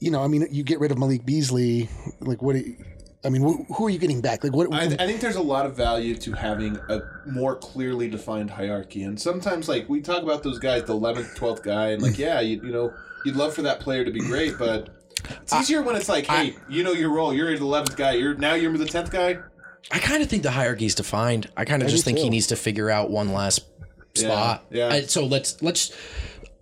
you know, I mean, you get rid of Malik Beasley. Like, what do you, I mean, wh- who are you getting back? Like, what? I, I think there's a lot of value to having a more clearly defined hierarchy, and sometimes like we talk about those guys, the eleventh, twelfth guy, and like yeah, you, you know, you'd love for that player to be great, but it's easier when it's like, hey, you know your role, you're the eleventh guy, you're now you're the tenth guy. I kind of think the hierarchy's defined. I kind of just do think he needs to figure out one last spot. yeah. I- so let's let's.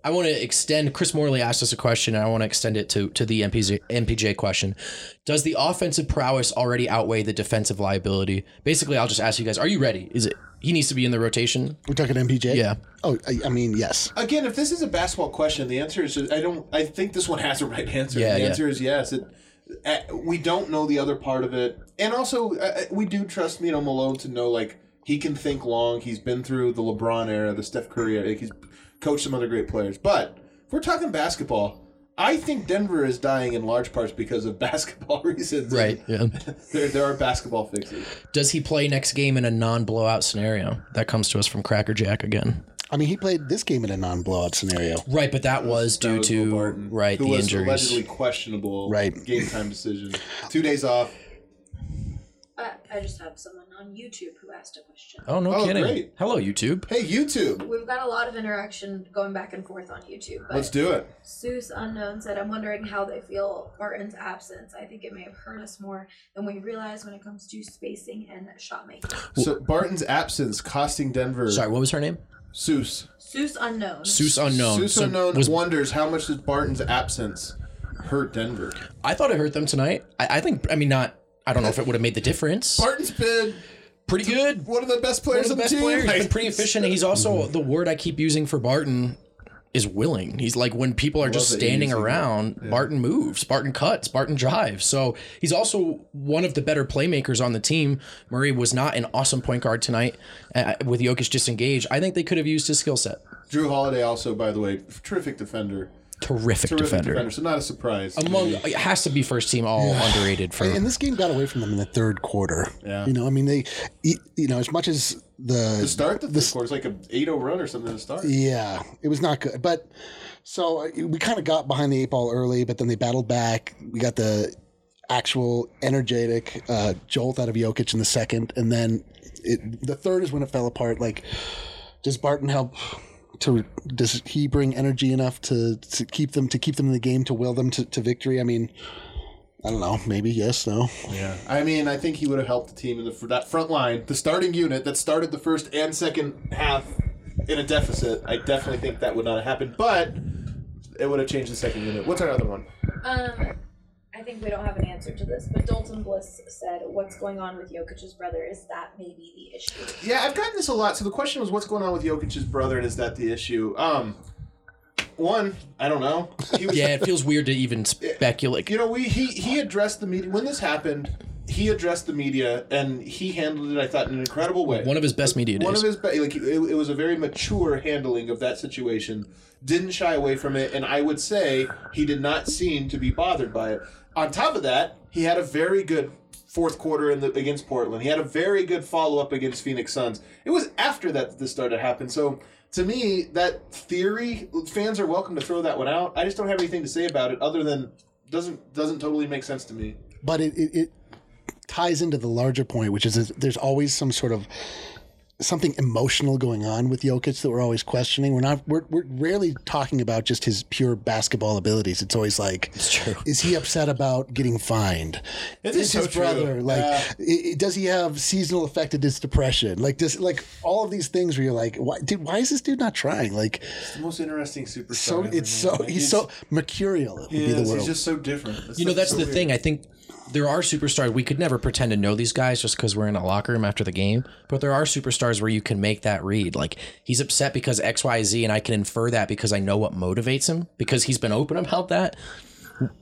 I want to extend. Chris Morley asked us a question, and I want to extend it to to the MPJ, MPJ question. Does the offensive prowess already outweigh the defensive liability? Basically, I'll just ask you guys: Are you ready? Is it he needs to be in the rotation? We're talking MPJ? Yeah. Oh, I, I mean, yes. Again, if this is a basketball question, the answer is I don't. I think this one has a right answer. Yeah, the yeah. answer is yes. It, uh, we don't know the other part of it, and also uh, we do trust you know Malone to know like he can think long. He's been through the LeBron era, the Steph Curry era. He's coached some other great players. But if we're talking basketball, I think Denver is dying in large parts because of [LAUGHS] basketball reasons. Right. Yeah. [LAUGHS] There, there are basketball fixes. Does he play next game in a non-blowout scenario? That comes to us from Cracker Jack again. I mean, he played this game in a non-blowout scenario. Right, but that was That due was to Barton, right who the was injuries. allegedly questionable. Right. Game time decision. Two days off. I, I just have someone on YouTube who asked a question. Oh no Oh, kidding! great. Hello YouTube. Hey YouTube, We've got a lot of interaction going back and forth on YouTube. But let's do it. Seuss Unknown said, I'm wondering how they feel Barton's absence. I think it may have hurt us more than we realize when it comes to spacing and shot making. So Barton's absence costing Denver. Sorry, what was her name? Seuss. Seuss Unknown. Seuss Unknown. Seuss So unknown was- wonders how much does Barton's absence hurt Denver. I thought it hurt them tonight. I, I think. I mean, not. I don't know if it would have made the difference. Barton's been Pretty good. one of the best One players of the on best team. players. He's been pretty efficient. He's also the word I keep using for Barton is willing. He's like when people are just standing using that. around, Barton moves, Barton cuts, Barton drives. So he's also one of the better playmakers on the team. Murray was not an awesome point guard tonight uh, with Jokic disengaged. I think they could have used his skill set. Jrue Holiday also, by the way, terrific defender. Terrific, Terrific defender. defender. So not a surprise. Among it has to be first team all underrated for And this game got away from them in the third quarter. Yeah. You know, I mean, they, you know, as much as the to start the third quarter, it's like a 8-0 run or something to start. Yeah, it was not good. But so uh, we kind of got behind the eight ball early, but then they battled back. We got the actual energetic uh, jolt out of Jokic in the second, and then it, the third is when it fell apart. Like, does Barton help? To does he bring energy enough to, to keep them to keep them in the game to will them to, to victory? I mean, I don't know. Maybe yes, no. Yeah, I mean, I think he would have helped the team in the that front line, the starting unit that started the first and second half in a deficit. I definitely think that would not have happened, but it would have changed the second unit. What's our other one? Um, I think we don't have an answer to this, but Dalton Bliss said, "What's going on with Jokic's brother? Is that maybe the issue?" Yeah, I've gotten this a lot. So the question was, what's going on with Jokic's brother, and is that the issue? Um, one, I don't know. He was, [LAUGHS] Yeah, it feels weird to even speculate. You know, we he he addressed the media when this happened. He addressed the media and he handled it. I thought in an incredible way. One of his best media One days. of his be- like it, it was a very mature handling of that situation. Didn't shy away from it, and I would say he did not seem to be bothered by it. On top of that, he had a very good fourth quarter in the against Portland. He had a very good follow up against Phoenix Suns. It was after that that this started to happen. So to me, that theory, fans are welcome to throw that one out. I just don't have anything to say about it other than doesn't doesn't totally make sense to me. but it, it, it ties into the larger point, which is that there's always some sort of something emotional going on with Jokic that we're always questioning. We're not we're, we're rarely talking about just his pure basketball abilities. It's always like, true. is he upset about getting fined? It is is so his true. brother like? Yeah. i- i- does he have seasonal affected depression? Like does like all of these things where you're like, why, dude, why is this dude not trying? Like, It's the most interesting superstar. so ever, it's so. Like, he's so mercurial. Would He be the word. He's just so different. You know, that's the thing. I think there are superstars. We could never pretend to know these guys just because we're in a locker room after the game. But there are superstars where you can make that read. Like he's upset because X, Y, Z, and I can infer that because I know what motivates him because he's been open about that.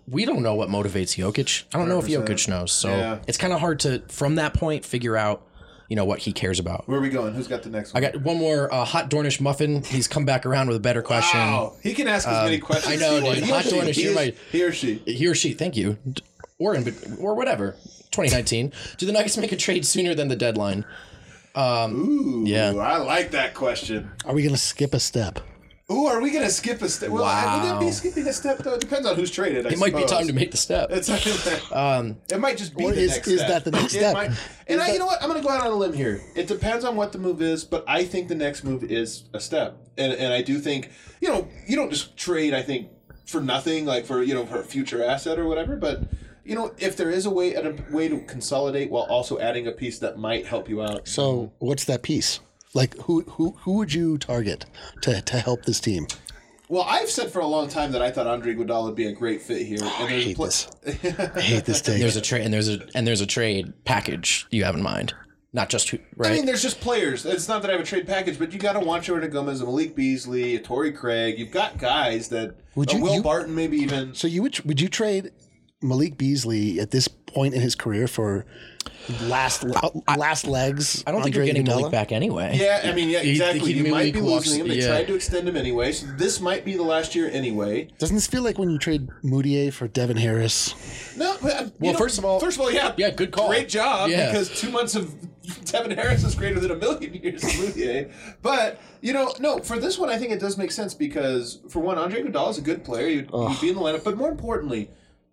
We don't know what motivates Jokic. I don't know if Jokic knows. So Yeah. it's kind of hard to, from that point, figure out, you know, what he cares about. Where are we going? Who's got the next one? I got one more uh, hot Dornish muffin. He's come back around with a better question. Wow. He can ask as many questions. I know, as he wants. dude. Hot. Dornish, He is- right. He or she. He or she, thank you. D- or in or whatever. 2019. Do the Nuggets make a trade sooner than the deadline? Ooh, Yeah. I like that question. Are we going to skip a step? Ooh, are we gonna skip a step? Well, I- would it Wow. be skipping a step though? It depends on who's traded. I It might be time to make the step. It's [LAUGHS] Um, it might just be Or the is- next is step. that the next step? might- and I, you know what? I'm going to go out on a limb here. It depends on what the move is, but I think the next move is a step, and and I do think you know you don't just trade. I think for nothing, like for you know for a future asset or whatever, but. You know, if there is a way a way to consolidate while also adding a piece that might help you out. So what's that piece? Like who who who would you target to, to help this team? Well, I've said for a long time that I thought Andre Iguodala would be a great fit here. Oh, I And there's a hate pla- this. [LAUGHS] I hate this take. there's a trade and there's a and there's a trade package you have in mind, not just who, right? I mean, there's just players. It's not that I have a trade package, but you got to watch over to Gomez, a Malik Beasley, a Torrey Craig. You've got guys that Would a you- Will you- Barton, maybe even. so you would would you trade Malik Beasley at this point in his career for last last legs? I don't think you're getting Iguodala? Malik back anyway. Yeah, I mean, yeah, exactly. he'd You might Malik be walks- losing him. They yeah. tried to extend him anyway, so this might be the last year anyway. Doesn't this feel like when you trade Mudiay for Devin Harris? No, but, uh, you Well, know, first of all- first of all, yeah, Yeah, good call. great job. Yeah. because two months of [LAUGHS] Devin Harris is greater than a million years of Mudiay. But you know, no, for this one, I think it does make sense because for one, Andre Iguodala is a good player. You'd, you'd be in the lineup, but more importantly,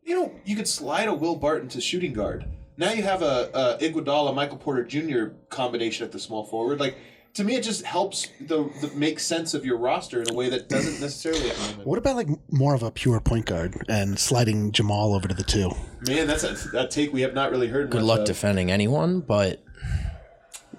you know, you could slide a Will Barton to shooting guard. Now you have a, a Iguodala Michael Porter Jr. combination at the small forward. Like to me, it just helps the, the make sense of your roster in a way that doesn't necessarily. at the moment. What about like more of a pure point guard and sliding Jamal over to the two? Man, that's a, a take we have not really heard. Good much luck of. defending anyone, but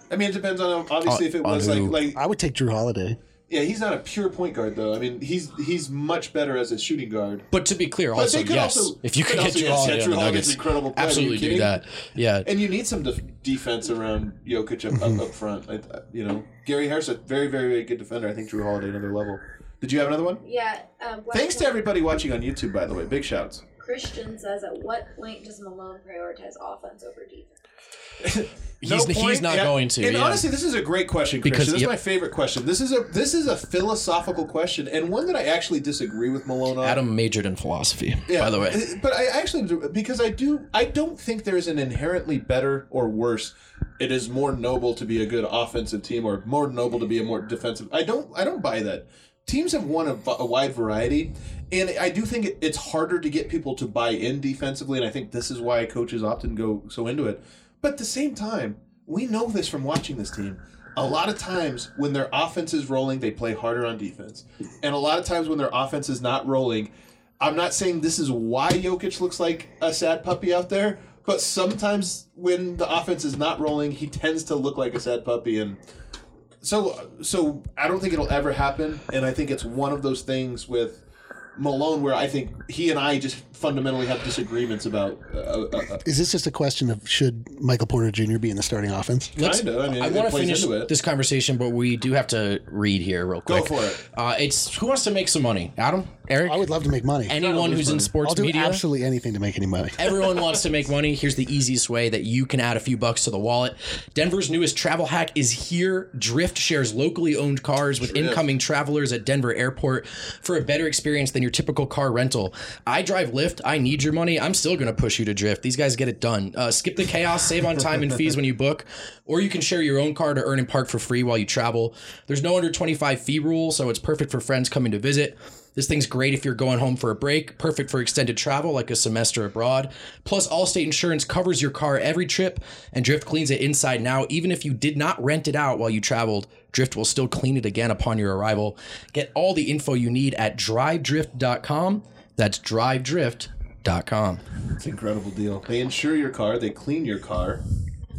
I mean, it depends on obviously if it was on like like I would take Jrue Holiday. Yeah, he's not a pure point guard though. I mean, he's he's much better as a shooting guard. but to be clear, But also they yes, also- if you could could get also- Jrue yes, Holiday on the Nuggets, incredible player. Are you absolutely do that. Yeah, And you need some def- defense around Jokic up, Mm-hmm. up, up front. I, I- you know, Gary Harris, a very very very good defender. I think Jrue Holiday another level. Did you have another one? Yeah. What Thanks to everybody watching on YouTube, by the way. Big shouts. Christian says, at what point does Malone prioritize offense over defense? [LAUGHS] He's- he's not going to, And yeah. honestly, this is a great question, Because- Christian. This yep. is my favorite question. This is a this is a philosophical question, and one that I actually disagree with Malone on. Adam majored in philosophy, Yeah, by the way. uh, But I actually do because I do I don't think there is an inherently better or worse. It is more noble to be a good offensive team or more noble to be a more defensive. I don't I don't buy that. Teams have won a wide variety, and I do think it's harder to get people to buy in defensively, and I think this is why coaches often go so into it. But at the same time, we know this from watching this team. A lot of times when their offense is rolling, they play harder on defense. And a lot of times when their offense is not rolling, I'm not saying this is why Jokic looks like a sad puppy out there, but sometimes when the offense is not rolling, he tends to look like a sad puppy and so so I don't think it'll ever happen and I think it's one of those things with Malone where I think he and I just fundamentally have disagreements about uh, uh, uh, Is this just a question of should Michael Porter Jr. be in the starting offense? Let's- Kinda, I mean, it want to finish into it. this conversation, but we do have to read here real quick. Go for it. Uh, it's who wants to make some money? Adam, Eric, I would love to make money. anyone who's in sports I'll sports do media. absolutely anything to make any money. [LAUGHS] Everyone wants to make money. Here's the easiest way that you can add a few bucks to the wallet. Denver's newest travel hack is here. Drift shares locally owned cars with incoming travelers at Denver Airport for a better experience than your typical car rental. I drive Lyft. I need your money. I'm still going to push you to Drift. These guys get it done. Uh, skip the chaos, save on time and fees when you book, or you can share your own car to earn and park for free while you travel. There's no under 25 fee rule, so it's perfect for friends coming to visit. This thing's great if you're going home for a break, perfect for extended travel like a semester abroad. Plus, Allstate Insurance covers your car every trip, and Drift cleans it inside now. Even if you did not rent it out while you traveled, Drift will still clean it again upon your arrival. Get all the info you need at drivedrift.com. That's drivedrift.com. It's an incredible deal. They insure your car, they clean your car.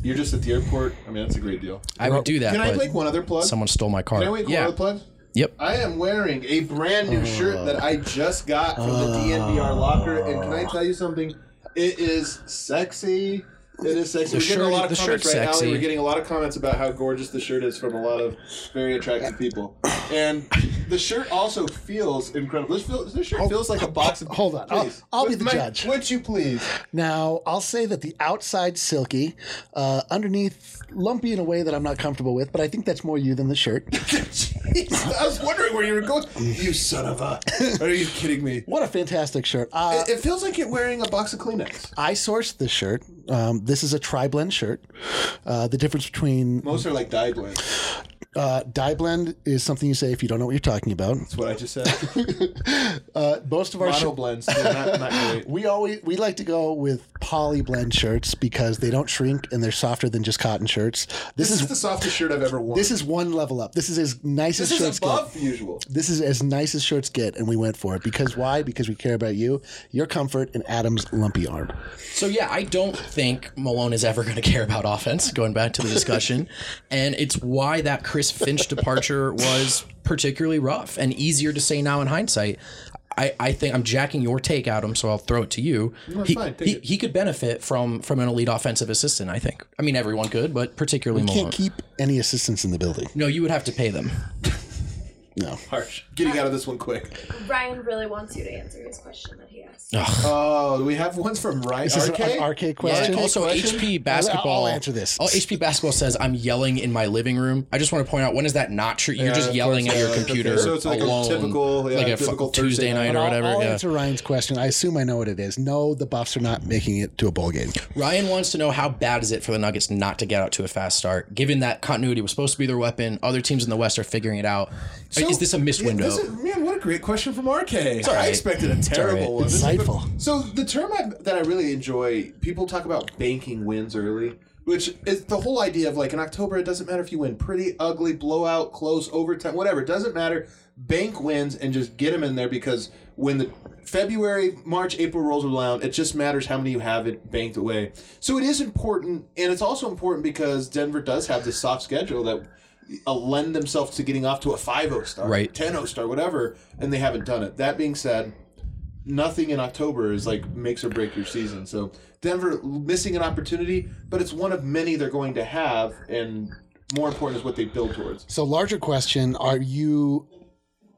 You're just at the airport. I mean, that's a great deal. I would do that, Can I but make one other plug? someone stole my car. Can I make one yeah. other plug? Yep. I am wearing a brand new shirt that I just got from the DNVR locker, and can I tell you something? It is sexy. It is sexy. The We're getting shirt- a lot of the comments shirt's right now. sexy. and We're getting a lot of comments about how gorgeous the shirt is from a lot of very attractive people, and the shirt also feels incredible. This, feel, this shirt feels like a box of. hold on. I'll- Please. I'll be the Mike, judge. Would you please? Now, I'll say that the outside silky, uh, underneath lumpy in a way that I'm not comfortable with, but I think that's more you than the shirt. [LAUGHS] [LAUGHS] I was wondering where you were going. You son of a. Are you kidding me? What a fantastic shirt. Uh, It, it feels like you're wearing a box of Kleenex. I sourced this shirt. Um, this is a tri blend shirt. Uh, the difference between Most are like dye blend. Uh, dye blend is something you say if you don't know what you're talking about. That's what I just said. [LAUGHS] Uh, most of our Mono sh- blends. Not, not [LAUGHS] we always we like to go with poly blend shirts because they don't shrink and they're softer than just cotton shirts. This, This is is the softest shirt I've ever worn. this is one level up. This is as nice this as is shirts above get. usual. This is as nice as shirts get, and we went for it because why? Because we care about you, your comfort, and Adam's lumpy arm. So yeah, I don't think Malone is ever going to care about offense. Going back to the discussion, [LAUGHS] and it's why that Chris Finch departure was particularly rough and easier to say now in hindsight. I, I think I'm jacking your take, Adam. So I'll throw it to you. it's he, fine, he, he could benefit from from an elite offensive assistant. I think. I mean, everyone could, but particularly Malone. Can't keep any assistants in the building. no, you would have to pay them. [LAUGHS] No. Harsh. Getting out of this one quick. Ryan really wants you to answer his question that he asked. Oh, do we have ones from right? Is this RK? an RK question? Yeah, also, HP basketball. I'll answer this. Oh, HP [LAUGHS] basketball says I'm yelling in my living room. I just want to point out when is that not true? You're Yeah, just yelling course, at your yeah, okay. computer So it's like a alone, typical- yeah, like a typical Tuesday Thursday night night. or I'll, whatever. I'll yeah. answer Ryan's question. I assume I know what it is. No, the Buffs are not making it to a bowl game. Ryan wants to know how bad is it for the Nuggets not to get out to a fast start, given that continuity was supposed to be their weapon. Other teams in the West are figuring it out. So- is this a missed window? this is- man, what a great question from RK. Sorry, I expected a all terrible right. one. This is- Insightful. So the term I, that I really enjoy, people talk about banking wins early, which is the whole idea of like in October, it doesn't matter if you win pretty, ugly, blowout, close, overtime, whatever. It doesn't matter. Bank wins and just get them in there because when the February, March, April rolls around, it just matters how many you have it banked away. So it is important, and it's also important because Denver does have this soft schedule that lend themselves to getting off to a 5-0 start, Right. 10-0 start, whatever, and they haven't done it. That being said, nothing in October is like makes or break your season. So Denver missing an opportunity, but it's one of many they're going to have, and more important is what they build towards. So, larger question: Are you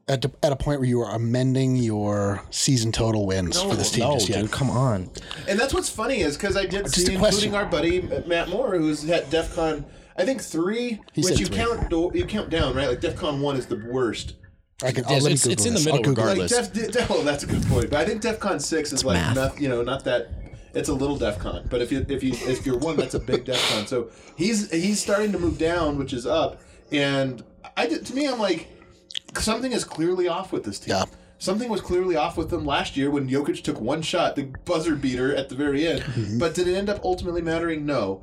at, at a point where you are amending your season total wins for this team no, just yet? dude, come on. And that's what's funny is because I did Just see, including our buddy Matt Moore, who's at DEF CON, I think three, He which you three. count do- you count down, right? Like DEF CON one is the worst. I can. Yes, let me it's- it's in the this. middle I'll Google it. Like Regardless. Def, Def, oh, that's a good point. But I think DEF CON six is like math. not, you know, not that. It's a little DEF CON, but if you if you if you're one, that's a big DEF CON. So he's he's starting to move down, which is up. And I did, to me, I'm like something is clearly off with this team. Yeah. Something was clearly off with them last year when Jokic took one shot, the buzzer beater at the very end. Mm-hmm. But did it end up ultimately mattering? No.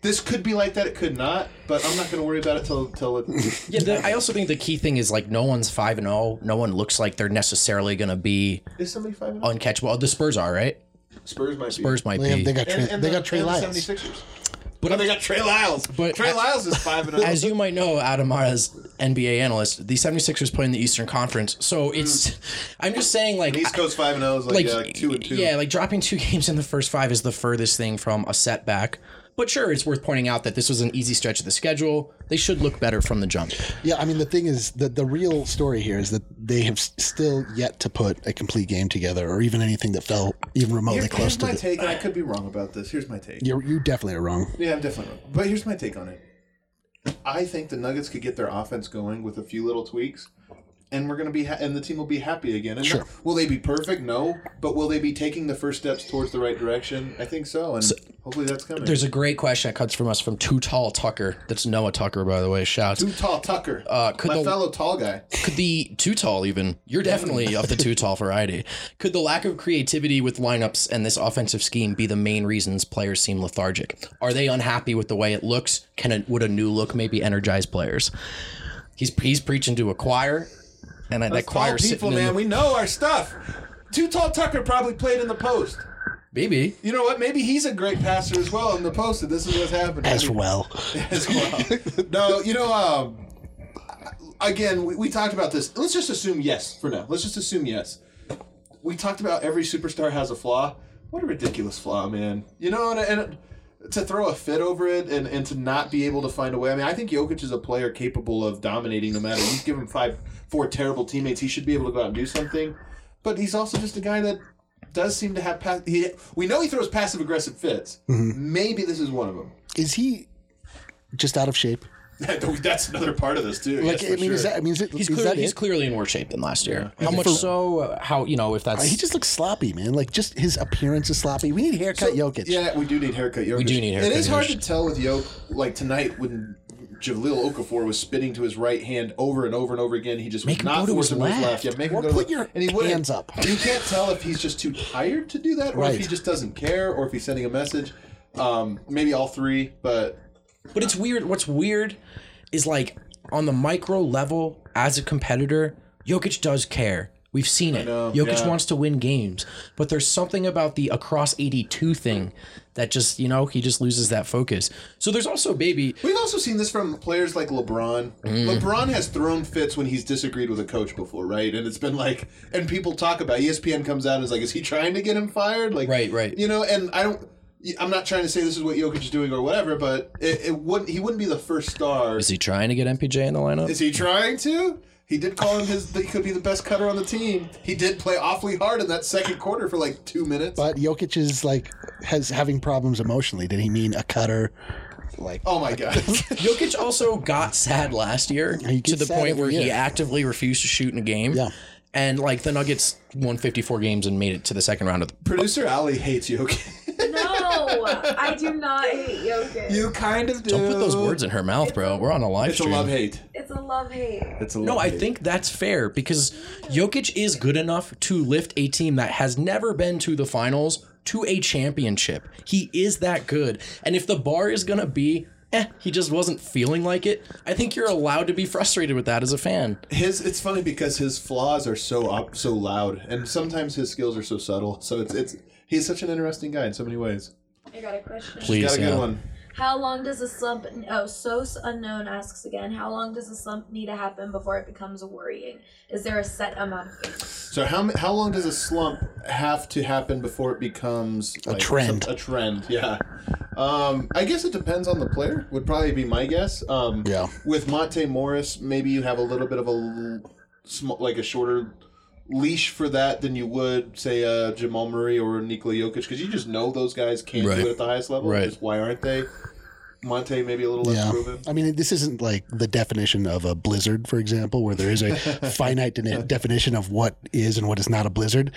This could be like that. It could not. But I'm not going to worry about it till till it. [LAUGHS] Yeah, the, I also think the key thing is like no one's five and zero. No one looks like they're necessarily going to be Is somebody five? and- oh? uncatchable. Oh, the Spurs are right. Spurs might be. Spurs might They, be. they got Trey, And, and they the, got Trey and the Lyles. 76ers. But they got Trey Lyles. But Trey Lyles is five and oh. As you might know, Adam as NBA analyst, the 76ers play in the Eastern Conference. So it's hmm. I'm just saying like East Coast five and zero is like, like, yeah, like two and two. Yeah, like dropping two [LAUGHS] games in the first five is the furthest thing from a setback. But sure, it's worth pointing out that this was an easy stretch of the schedule. They should look better from the jump. Yeah, I mean the thing is that the real story here is that they have s- still yet to put a complete game together, or even anything that felt even remotely Here- close here's to my the. take, and I could be wrong about this. Here's my take. You're, you definitely are wrong. Yeah, I'm definitely wrong. But here's my take on it. I think the Nuggets could get their offense going with a few little tweaks, and we're gonna be ha- and the team will be happy again. And Sure. not- will they be perfect? No. But will they be taking the first steps towards the right direction? I think so, and hopefully that's coming. There's a great question that comes from us from Too Tall Tucker. That's Noah Tucker, by the way. Shouts. too tall, Tucker. Uh, could my the- fellow tall guy. Could the too tall even? You're definitely of the too tall variety. Could the lack of creativity with lineups and this offensive scheme be the main reasons players seem lethargic? Are they unhappy with the way it looks? Can it would a new look maybe energize players? He's he's preaching to a choir, and that, that Us tall choir people, man, the, we know our stuff. Too tall Tucker probably played in the post. Maybe. You know what? Maybe he's a great pastor as well in the post, and this is what's happening. As well, [LAUGHS] as well. no, you know, um, again, we, we talked about this. Let's just assume yes for now. Let's just assume yes. We talked about every superstar has a flaw. What a ridiculous flaw, man. You know, and, and to throw a fit over it and, and to not be able to find a way. I mean, I think Jokic is a player capable of dominating no matter. You give him five, four terrible teammates, he should be able to go out and do something. But he's also just a guy that does seem to have. Pa- he, we know he throws passive aggressive fits. Maybe this is one of them. is he just out of shape? [LAUGHS] That's another part of this too. Like, yes, I for mean, is that I mean, is, it, He's is clearly that he's it? clearly in worse shape than last year. How much For- so? Uh, How you know if that's He just looks sloppy, man. Like just his appearance is sloppy. We need haircut Jokic. Yeah, we do need haircut Jokic. We do need It haircut It is hard to tell with Jokic. Like tonight when Jahlil Okafor was spinning to his right hand over and over and over again, he just Make would him not go to force him to his left. Yeah, make him Or go to put the- your and he hands up. You can't tell if he's just too tired to do that, or if he just doesn't care, or if he's sending a message. Um, maybe all three, but But it's weird. What's weird is like on the micro level, as a competitor, Jokic does care. We've seen it. know, Jokic yeah. wants to win games, but there's something about the across 82 thing that just, you know, he just loses that focus. So there's also baby. We've also seen this from players like LeBron. Mm. LeBron has thrown fits when he's disagreed with a coach before, right? And it's been like, and people talk about. ESPN comes out and is like, is he trying to get him fired? Like, Right, right. You know, and I don't. I'm not trying to say this is what Jokic is doing or whatever, but it, it wouldn't. He wouldn't be the first star. Is he trying to get MPJ in the lineup? Is he trying to? He did call him his. He could be the best cutter on the team. He did play awfully hard in that second quarter for like two minutes. But Jokic is like has having problems emotionally. Did he mean a cutter? Like oh my god. [LAUGHS] [LAUGHS] Jokic also got sad last year He to the point every where he actively refused to shoot in a game. Yeah. And like the Nuggets won 54 games and made it to the second round of the Producer Ali hates Jokic. [LAUGHS] No, [LAUGHS] I do not hate Jokic. you kind of do. Don't put those words in her mouth, bro. We're on a live It's a stream. love hate. It's a love hate. It's a love No, love I hate. think that's fair because Jokic is good enough to lift a team that has never been to the finals to a championship. He is that good. And if the bar is going to be, eh, he just wasn't feeling like it, I think you're allowed to be frustrated with that as a fan. his it's funny because his flaws are so up so loud and sometimes his skills are so subtle so it's it's he's such an interesting guy in so many ways I got a question. Please. got a good yeah. one How long does a slump? Oh, Sos Unknown asks again. How long does a slump need to happen before it becomes worrying? Is there a set amount of games? so how how long does a slump have to happen before it becomes A trend. some- a trend yeah um i guess it depends on the player would probably be my guess um Yeah. with monte morris maybe you have a little bit of a small like a shorter leash for that than you would say uh, Jamal Murray or Nikola Jokic because you just know those guys can't Right. do it at the highest level. Right. Just why aren't they? Monte maybe a little less Yeah, proven. I mean, this isn't like the definition of a blizzard, for example, where there is a [LAUGHS] finite de- definition of what is and what is not a blizzard.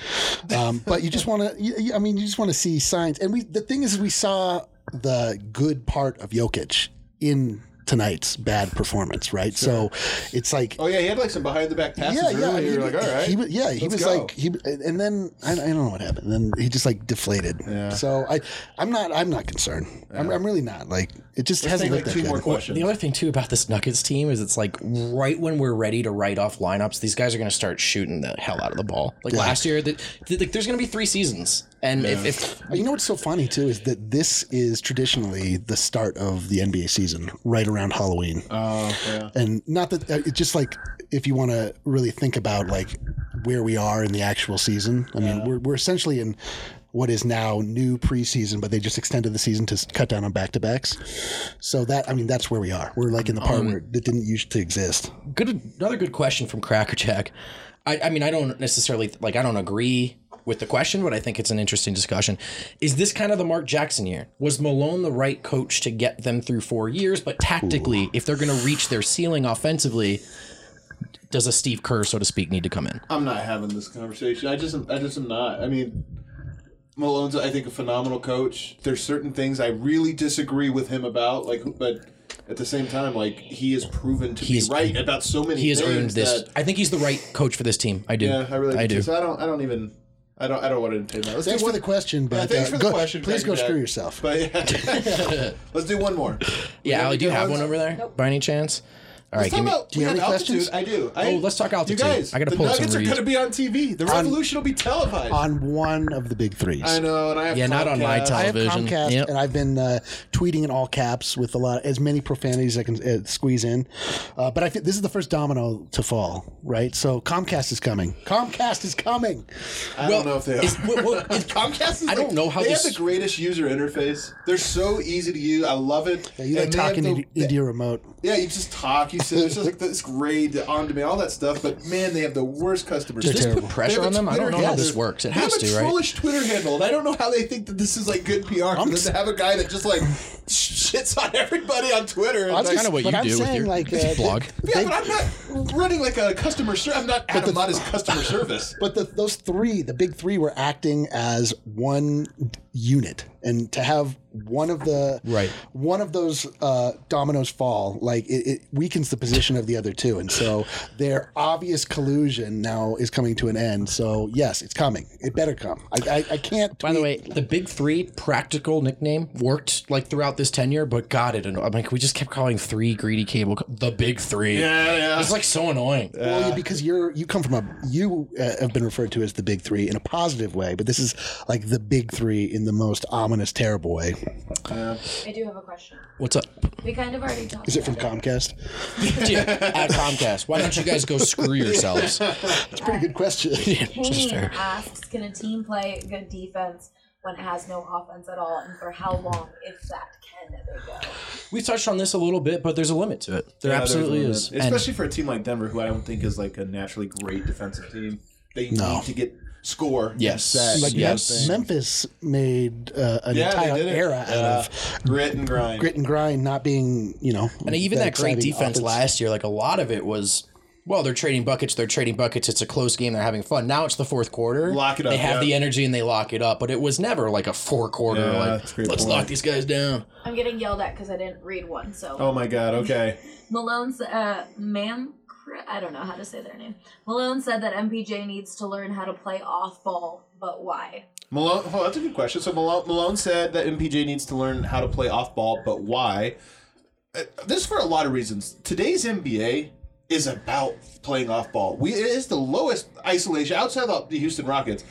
Um, but you just want to, I mean, you just want to see signs. And we, the thing is, we saw the good part of Jokic in tonight's bad performance, right? So it's like. Oh yeah, he had like some behind the back passes Yeah, yeah. early. I mean, You're like, all right, He, was- yeah, he was go." like he, and then I, I don't know what happened. Then he just like deflated. Yeah. So I, I'm not, I'm not concerned. I'm, I'm really not. Like it just Let's hasn't take like looked two that more good. questions. The other thing too about this Nuggets team is it's like right when we're ready to write off lineups, these guys are going to start shooting the hell out of the ball. Like last year, that th- like, there's going to be three seasons, and if, if You know what's so funny too is that this is traditionally the start of the NBA season, right around Halloween. Oh yeah. and not that uh, it's just like if you want to really think about like where we are in the actual season. I mean, we're we're essentially in what is now new preseason, but they just extended the season to cut down on back to backs. So that I mean, that's where we are. We're like in the part where it didn't used to exist. good another good question from Crackerjack. I, I mean, I don't necessarily like I don't agree with the question, but I think it's an interesting discussion. Is this kind of the Mark Jackson year? Was Malone the right coach to get them through four years? But tactically, if they're going to reach their ceiling offensively, does a Steve Kerr, so to speak, need to come in? I'm not having this conversation. I just, I just am not. I mean, Malone's, I think, a phenomenal coach. There's certain things I really disagree with him about, like, but at the same time, like, he has proven to He's- be right about so many. He has things earned this. That, I think he's the right coach for this team. I do. yeah, I really, I do. So I don't, I don't even, I don't, I don't want to entertain that. Let's Thanks do for the question, but Yeah, thanks uh, for the go- question. Please go screw yourself. But yeah, [LAUGHS] let's do one more. Yeah, have Ali, do you have ones? one over there by any chance? All right, Let's give talk me. about, Do you we have have any altitude. questions? I do. I, Oh, let's talk altitude. You guys, I gotta the pull up some Nuggets are going to be on TV. The Revolution will be televised. on one of the big threes. I know, and I have Yeah, not on my Comcast. I have. Comcast, Yep. and I've been uh, tweeting in all caps with a lot, as many profanities as I can uh, squeeze in. Uh, but I think this is the first domino to fall, right? So Comcast is coming. Comcast is coming. I don't know if they are. Is- well, well, is- Comcast is I don't like- know how they this- have the greatest user interface. They're so easy to use. I love it. Yeah, you like And have talking the- into, into your remote. Yeah, you just talk. You babysitters, just like this grade on demand, all that stuff. But man, they have the worst customers. Does service. this put They pressure have a on them? I don't Twitter know how this works. It They has have a to, right? trollish Twitter handle, and I don't know how they think that this is like good PR for them to have a guy that just like [LAUGHS] shits on everybody on Twitter. And I'm like, Kind of what you I'm do with your like, [LAUGHS] uh, blog. yeah, they- but I'm not running like a customer service. I'm not. Adam Mudd is customer service. But the, those three, the big three, were acting as one unit, and to have one of the Right. one of those uh, dominoes fall, like it, it weakens the position of the other two, and so their obvious collusion now is coming to an end. So yes, it's coming. It better come. I, I, I can't. By the way, the Big Three practical nickname worked like throughout this tenure, but God, it anno- I'm like we just kept calling three greedy cable co- the Big Three. Yeah, yeah. It's like so annoying. Well, yeah, because you're you come from a you uh, have been referred to as the big three in a positive way, but this is like the big three in the most ominous, terrible way. Uh, I do have a question. What's up? We kind of already talked. Is it from about Comcast? [LAUGHS] Yeah, at Comcast. Why don't you guys go screw [LAUGHS] yourselves? It's a pretty good question. [LAUGHS] Just Kane fair. asks, can a team play good defense when it has no offense at all, and for how long, if that, can they go? We touched on this a little bit, but there's a limit to it. There Yeah, there's a absolutely limit. is. And Especially for a team like Denver, who I don't think is like a naturally great defensive team. They No. need to get score. Yes. set, Like you know what I'm Yes. Memphis made uh, an Yeah, entire era Yeah. out of grit and grind. grit and grind, not being you know. and even that great defense offense. last year, like a lot of it was. Well, they're trading buckets. They're trading buckets. It's a close game. They're having fun. Now it's the fourth quarter. Lock it up, They have yeah. the energy and they lock it up. But it was never like a four quarter. Yeah, like that's a let's point. lock these guys down. I'm getting yelled at because I didn't read one. So Oh my god. Okay. [LAUGHS] Malone's uh, ma'am. I don't know how to say their name. Malone said that MPJ needs to learn how to play off ball, but why? Malone. Oh, that's a good question. So Malone, Malone said that MPJ needs to learn how to play off ball, but why? Uh, this is for a lot of reasons. Today's NBA is about playing off ball. We it is the lowest isolation outside of the Houston Rockets.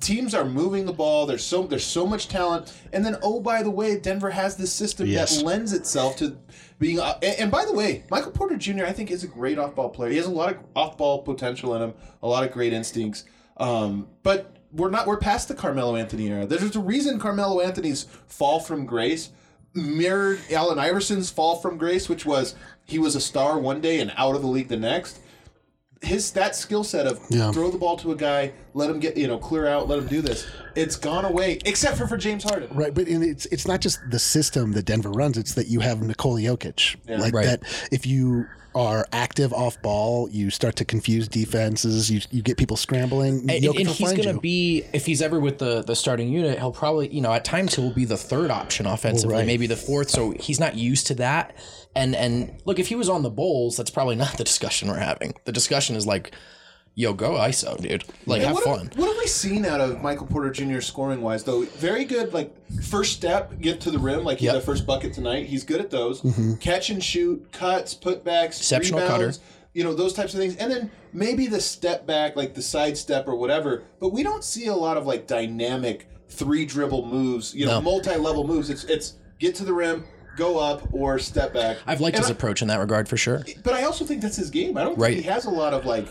Teams are moving the ball. There's so there's so much talent, and then oh by the way, Denver has this system Yes. that lends itself to being. Uh, and, and by the way, Michael Porter Jr. I think is a great off ball player. He has a lot of off ball potential in him, a lot of great instincts. Um, but we're not we're past the Carmelo Anthony era. There's a reason Carmelo Anthony's fall from grace mirrored Allen Iverson's fall from grace, which was he was a star one day and out of the league the next. His that skill set of Yeah. throw the ball to a guy, let him get you know clear out, let him do this. It's gone away, except for for James Harden. Right, but and it's it's not just the system that Denver runs; it's that you have Nikola Jokic. like Right. that, if you are active off ball, you start to confuse defenses. You, you get people scrambling. And, and he's going to be, if he's ever with the, the starting unit, he'll probably, you know, at times he'll be the third option offensively, right. maybe the fourth. So he's not used to that. And and look, if he was on the Bulls, that's probably not the discussion we're having. The discussion is like, yo, go ISO, dude. Like, And have what fun. Have, what have we seen out of Michael Porter Jr. scoring wise though? Very good, like first step, get to the rim, like he Yep. had a first bucket tonight. He's good at those. Mm-hmm. Catch and shoot, cuts, putbacks, Exceptional rebounds, cutter. You know those types of things, and then maybe the step back, like the side step or whatever. But we don't see a lot of like dynamic three dribble moves. You know, No. multi level moves. It's it's get to the rim, go up, or step back. I've liked And his I- approach in that regard for sure. but I also think that's his game. I don't Right. think he has a lot of like,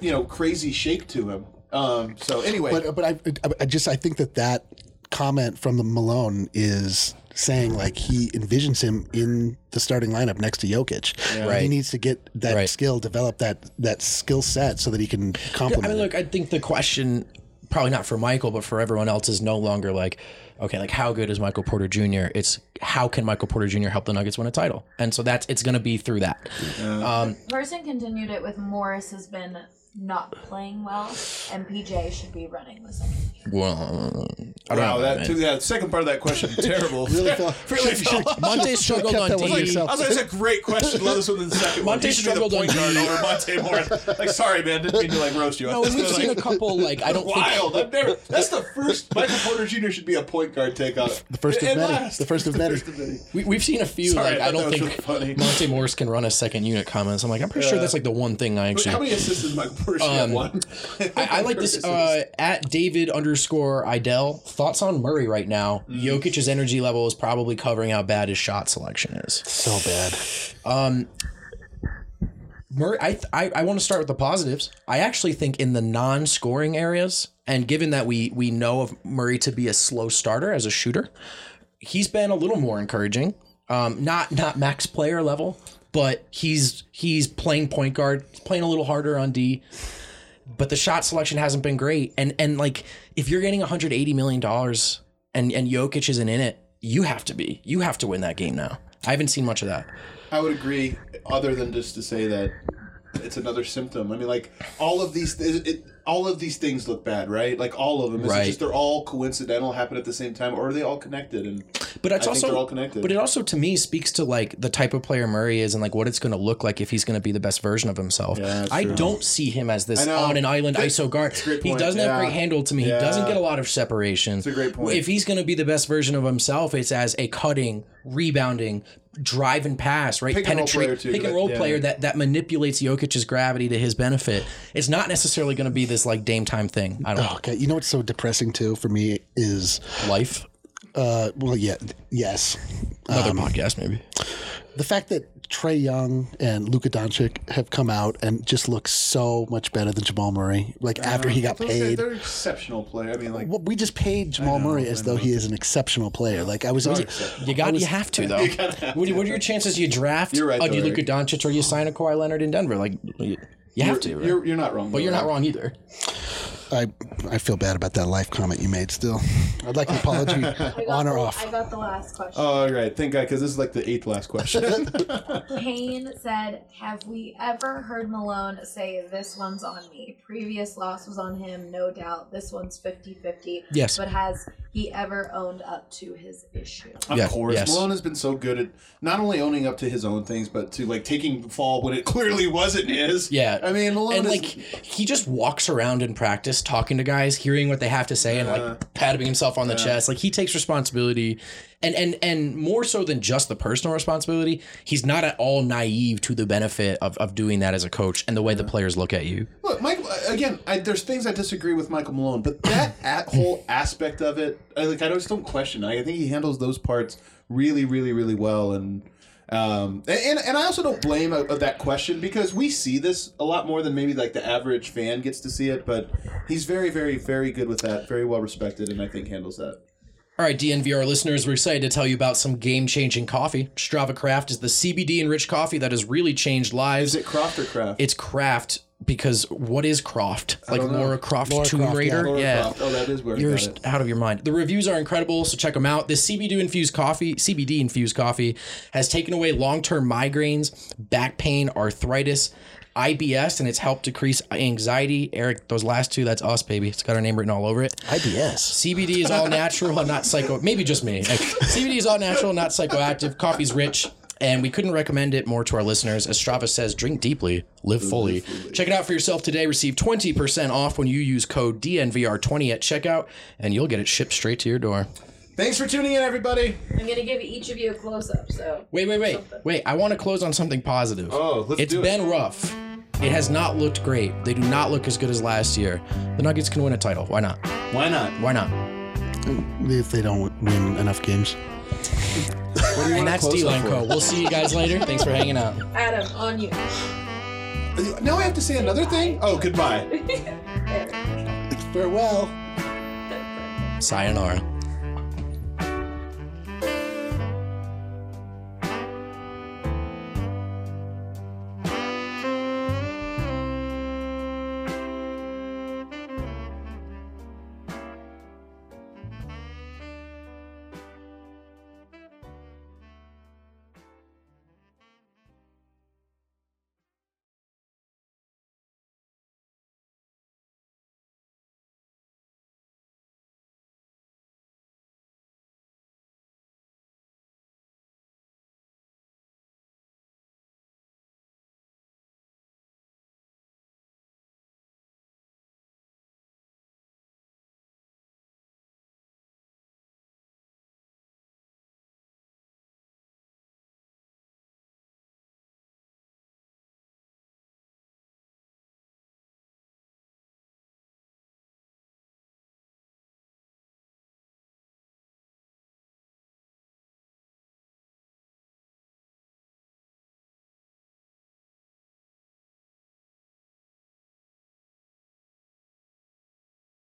you know, crazy shake to him. Um, so anyway, But but I, I just I think that that comment from the Malone is saying like he envisions him in the starting lineup next to Jokic. Right. He needs to get that Right. skill, develop that that skill set so that he can complement. I mean, look, I think the question, probably not for Michael, but for everyone else, is no longer like, okay, like how good is Michael Porter Jr.? It's how can Michael Porter Jr. help the Nuggets win a title? And so that's it's going to be through that. Um, Person continued it with Morris has been not playing well, and PJ should be running the second. well, I don't wow, know, that man. to that second part of that question, [LAUGHS] terrible. really [LAUGHS] felt really felt. Monte struggled on that one D. yourself. I was like, that's a great question. Love this one in the second one. Monte He should be the struggled on point guard D. over Monte [LAUGHS] Morris. Like, sorry, man, didn't mean to like roast you. No, and we've seen a couple like I don't Wild. think I've never. That's the first. Michael Porter Jr. should be a point guard take on the first of and many. last. The first of many. many. we, we've seen a few Sorry, like I I thought don't that was think really funny. Monte Morris can run a second unit comments. I'm like I'm pretty sure Yeah. that's like the one thing I How actually. How many assists does Michael Porter Jr. have? Um, One. I, I like this [LAUGHS] uh, at David underscore Idell. Thoughts on Murray right now? Mm. Jokic's energy level is probably covering how bad his shot selection is. So bad. Um, Murray, I, I, I want to start with the positives. I actually think in the non-scoring areas, and given that we we know of Murray to be a slow starter as a shooter, he's been a little more encouraging. Um, not not max player level, but he's he's playing point guard, he's playing a little harder on D. But the shot selection hasn't been great. And and like if you're getting 180 million dollars and and Jokic isn't in it, you have to be. You have to win that game now. I haven't seen much of that. I would agree, other than just to say that it's another symptom. I mean, like all of these, it, it, all of these things look bad, right? Like all of them. Is it Right. just they're all coincidental, happen at the same time, or are they all connected? And But it's I think also they're all connected. But it also to me speaks to like the type of player Murray is and like what it's going to look like if he's going to be the best version of himself. Yeah, I true. don't see him as this on an island ISO guard. He doesn't have Yeah. great handle to me. He doesn't get a lot of separation. It's a great point. If he's going to be the best version of himself, it's as a cutting, rebounding, drive and pass, right? Pick and roll player, too, pick and like, roll yeah. player that that manipulates Jokic's gravity to his benefit. It's not necessarily going to be this like Dame time thing. I don't Oh, okay. You know what's so depressing too for me is. Life, uh, well, yeah, yes, another Um, podcast maybe. the fact that Trae Young and Luka Doncic have come out and just look so much better than Jamal Murray. Like after he got Those guys, paid, they're exceptional play. I mean, like well, we just paid Jamal Murray as though he is an exceptional player. Like I was, You got. you have to though. [LAUGHS] what, are, what are your chances? You draft. You're right, Oh, do you though, look at Doncic or you sign a Kawhi Leonard in Denver? Like you, you have to. you're, Right? you're you're not wrong. but you're though, not right? wrong either. I, I feel bad about that life comment you made. Still, I'd like an apology, [LAUGHS] I got on or off. I got the last question. Oh, all right. Thank God, because this is like the eighth last question. [LAUGHS] [LAUGHS] Payne said, Have we ever heard Malone say, This one's on me? Previous loss was on him, no doubt. This one's 50 50. Yes. But has he ever owned up to his issue? Of Yeah, course, yes. Malone has been so good at not only owning up to his own things, but to like taking the fall when it clearly wasn't his. Yeah. I mean, Malone and is, like he just walks around in practice talking to guys hearing what they have to say and like patting himself on the chest like he takes responsibility and and and more so than just the personal responsibility he's not at all naive to the benefit of, of doing that as a coach and the way the players look at you Look, Mike. Again, I, there's things I disagree with Michael Malone, but that [CLEARS THROAT] at whole aspect of it, I, like I just don't question. I think he handles those parts really, really, really well, and um, and and I also don't blame uh, that question because we see this a lot more than maybe like the average fan gets to see it. But he's very, very, very good with that. Very well respected, and I think handles that. All right, DNVR listeners, we're excited to tell you about some game changing coffee. Strava Craft is the CBD enriched coffee that has really changed lives. Is it Croft or Craft? It's craft because what is Croft? Like. Laura Croft, Laura Tomb Croft, yeah. Raider? Laura yeah. Croft. Oh, that is where You're got st- it. out of your mind. The reviews are incredible, so check them out. This CBD infused coffee, CBD infused coffee, has taken away long term migraines, back pain, arthritis, IBS, and it's helped decrease anxiety. Eric, those last two, that's us, baby. It's got our name written all over it. IBS. CBD is all natural and not psycho. Maybe just me. [LAUGHS] Like, CBD is all natural, not psychoactive. Coffee's rich, and we couldn't recommend it more to our listeners. As Strava says, drink deeply, live fully. Check it out for yourself today. Receive 20% off when you use code DNVR20 at checkout, and you'll get it shipped straight to your door. Thanks for tuning in, everybody. I'm going to give each of you a close up. So Wait, wait, wait. Something. Wait, I want to close on something positive. Oh, let's It's do it. It's been rough. It has not looked great. They do not look as good as last year. The Nuggets can win a title. Why not? Why not? Why not? If they don't win enough games, What do you And that's to D-Line Co. We'll see you guys later. Thanks for hanging out. Adam, on you. Now I have to say another thing. Oh, goodbye. [LAUGHS] farewell. Sayonara.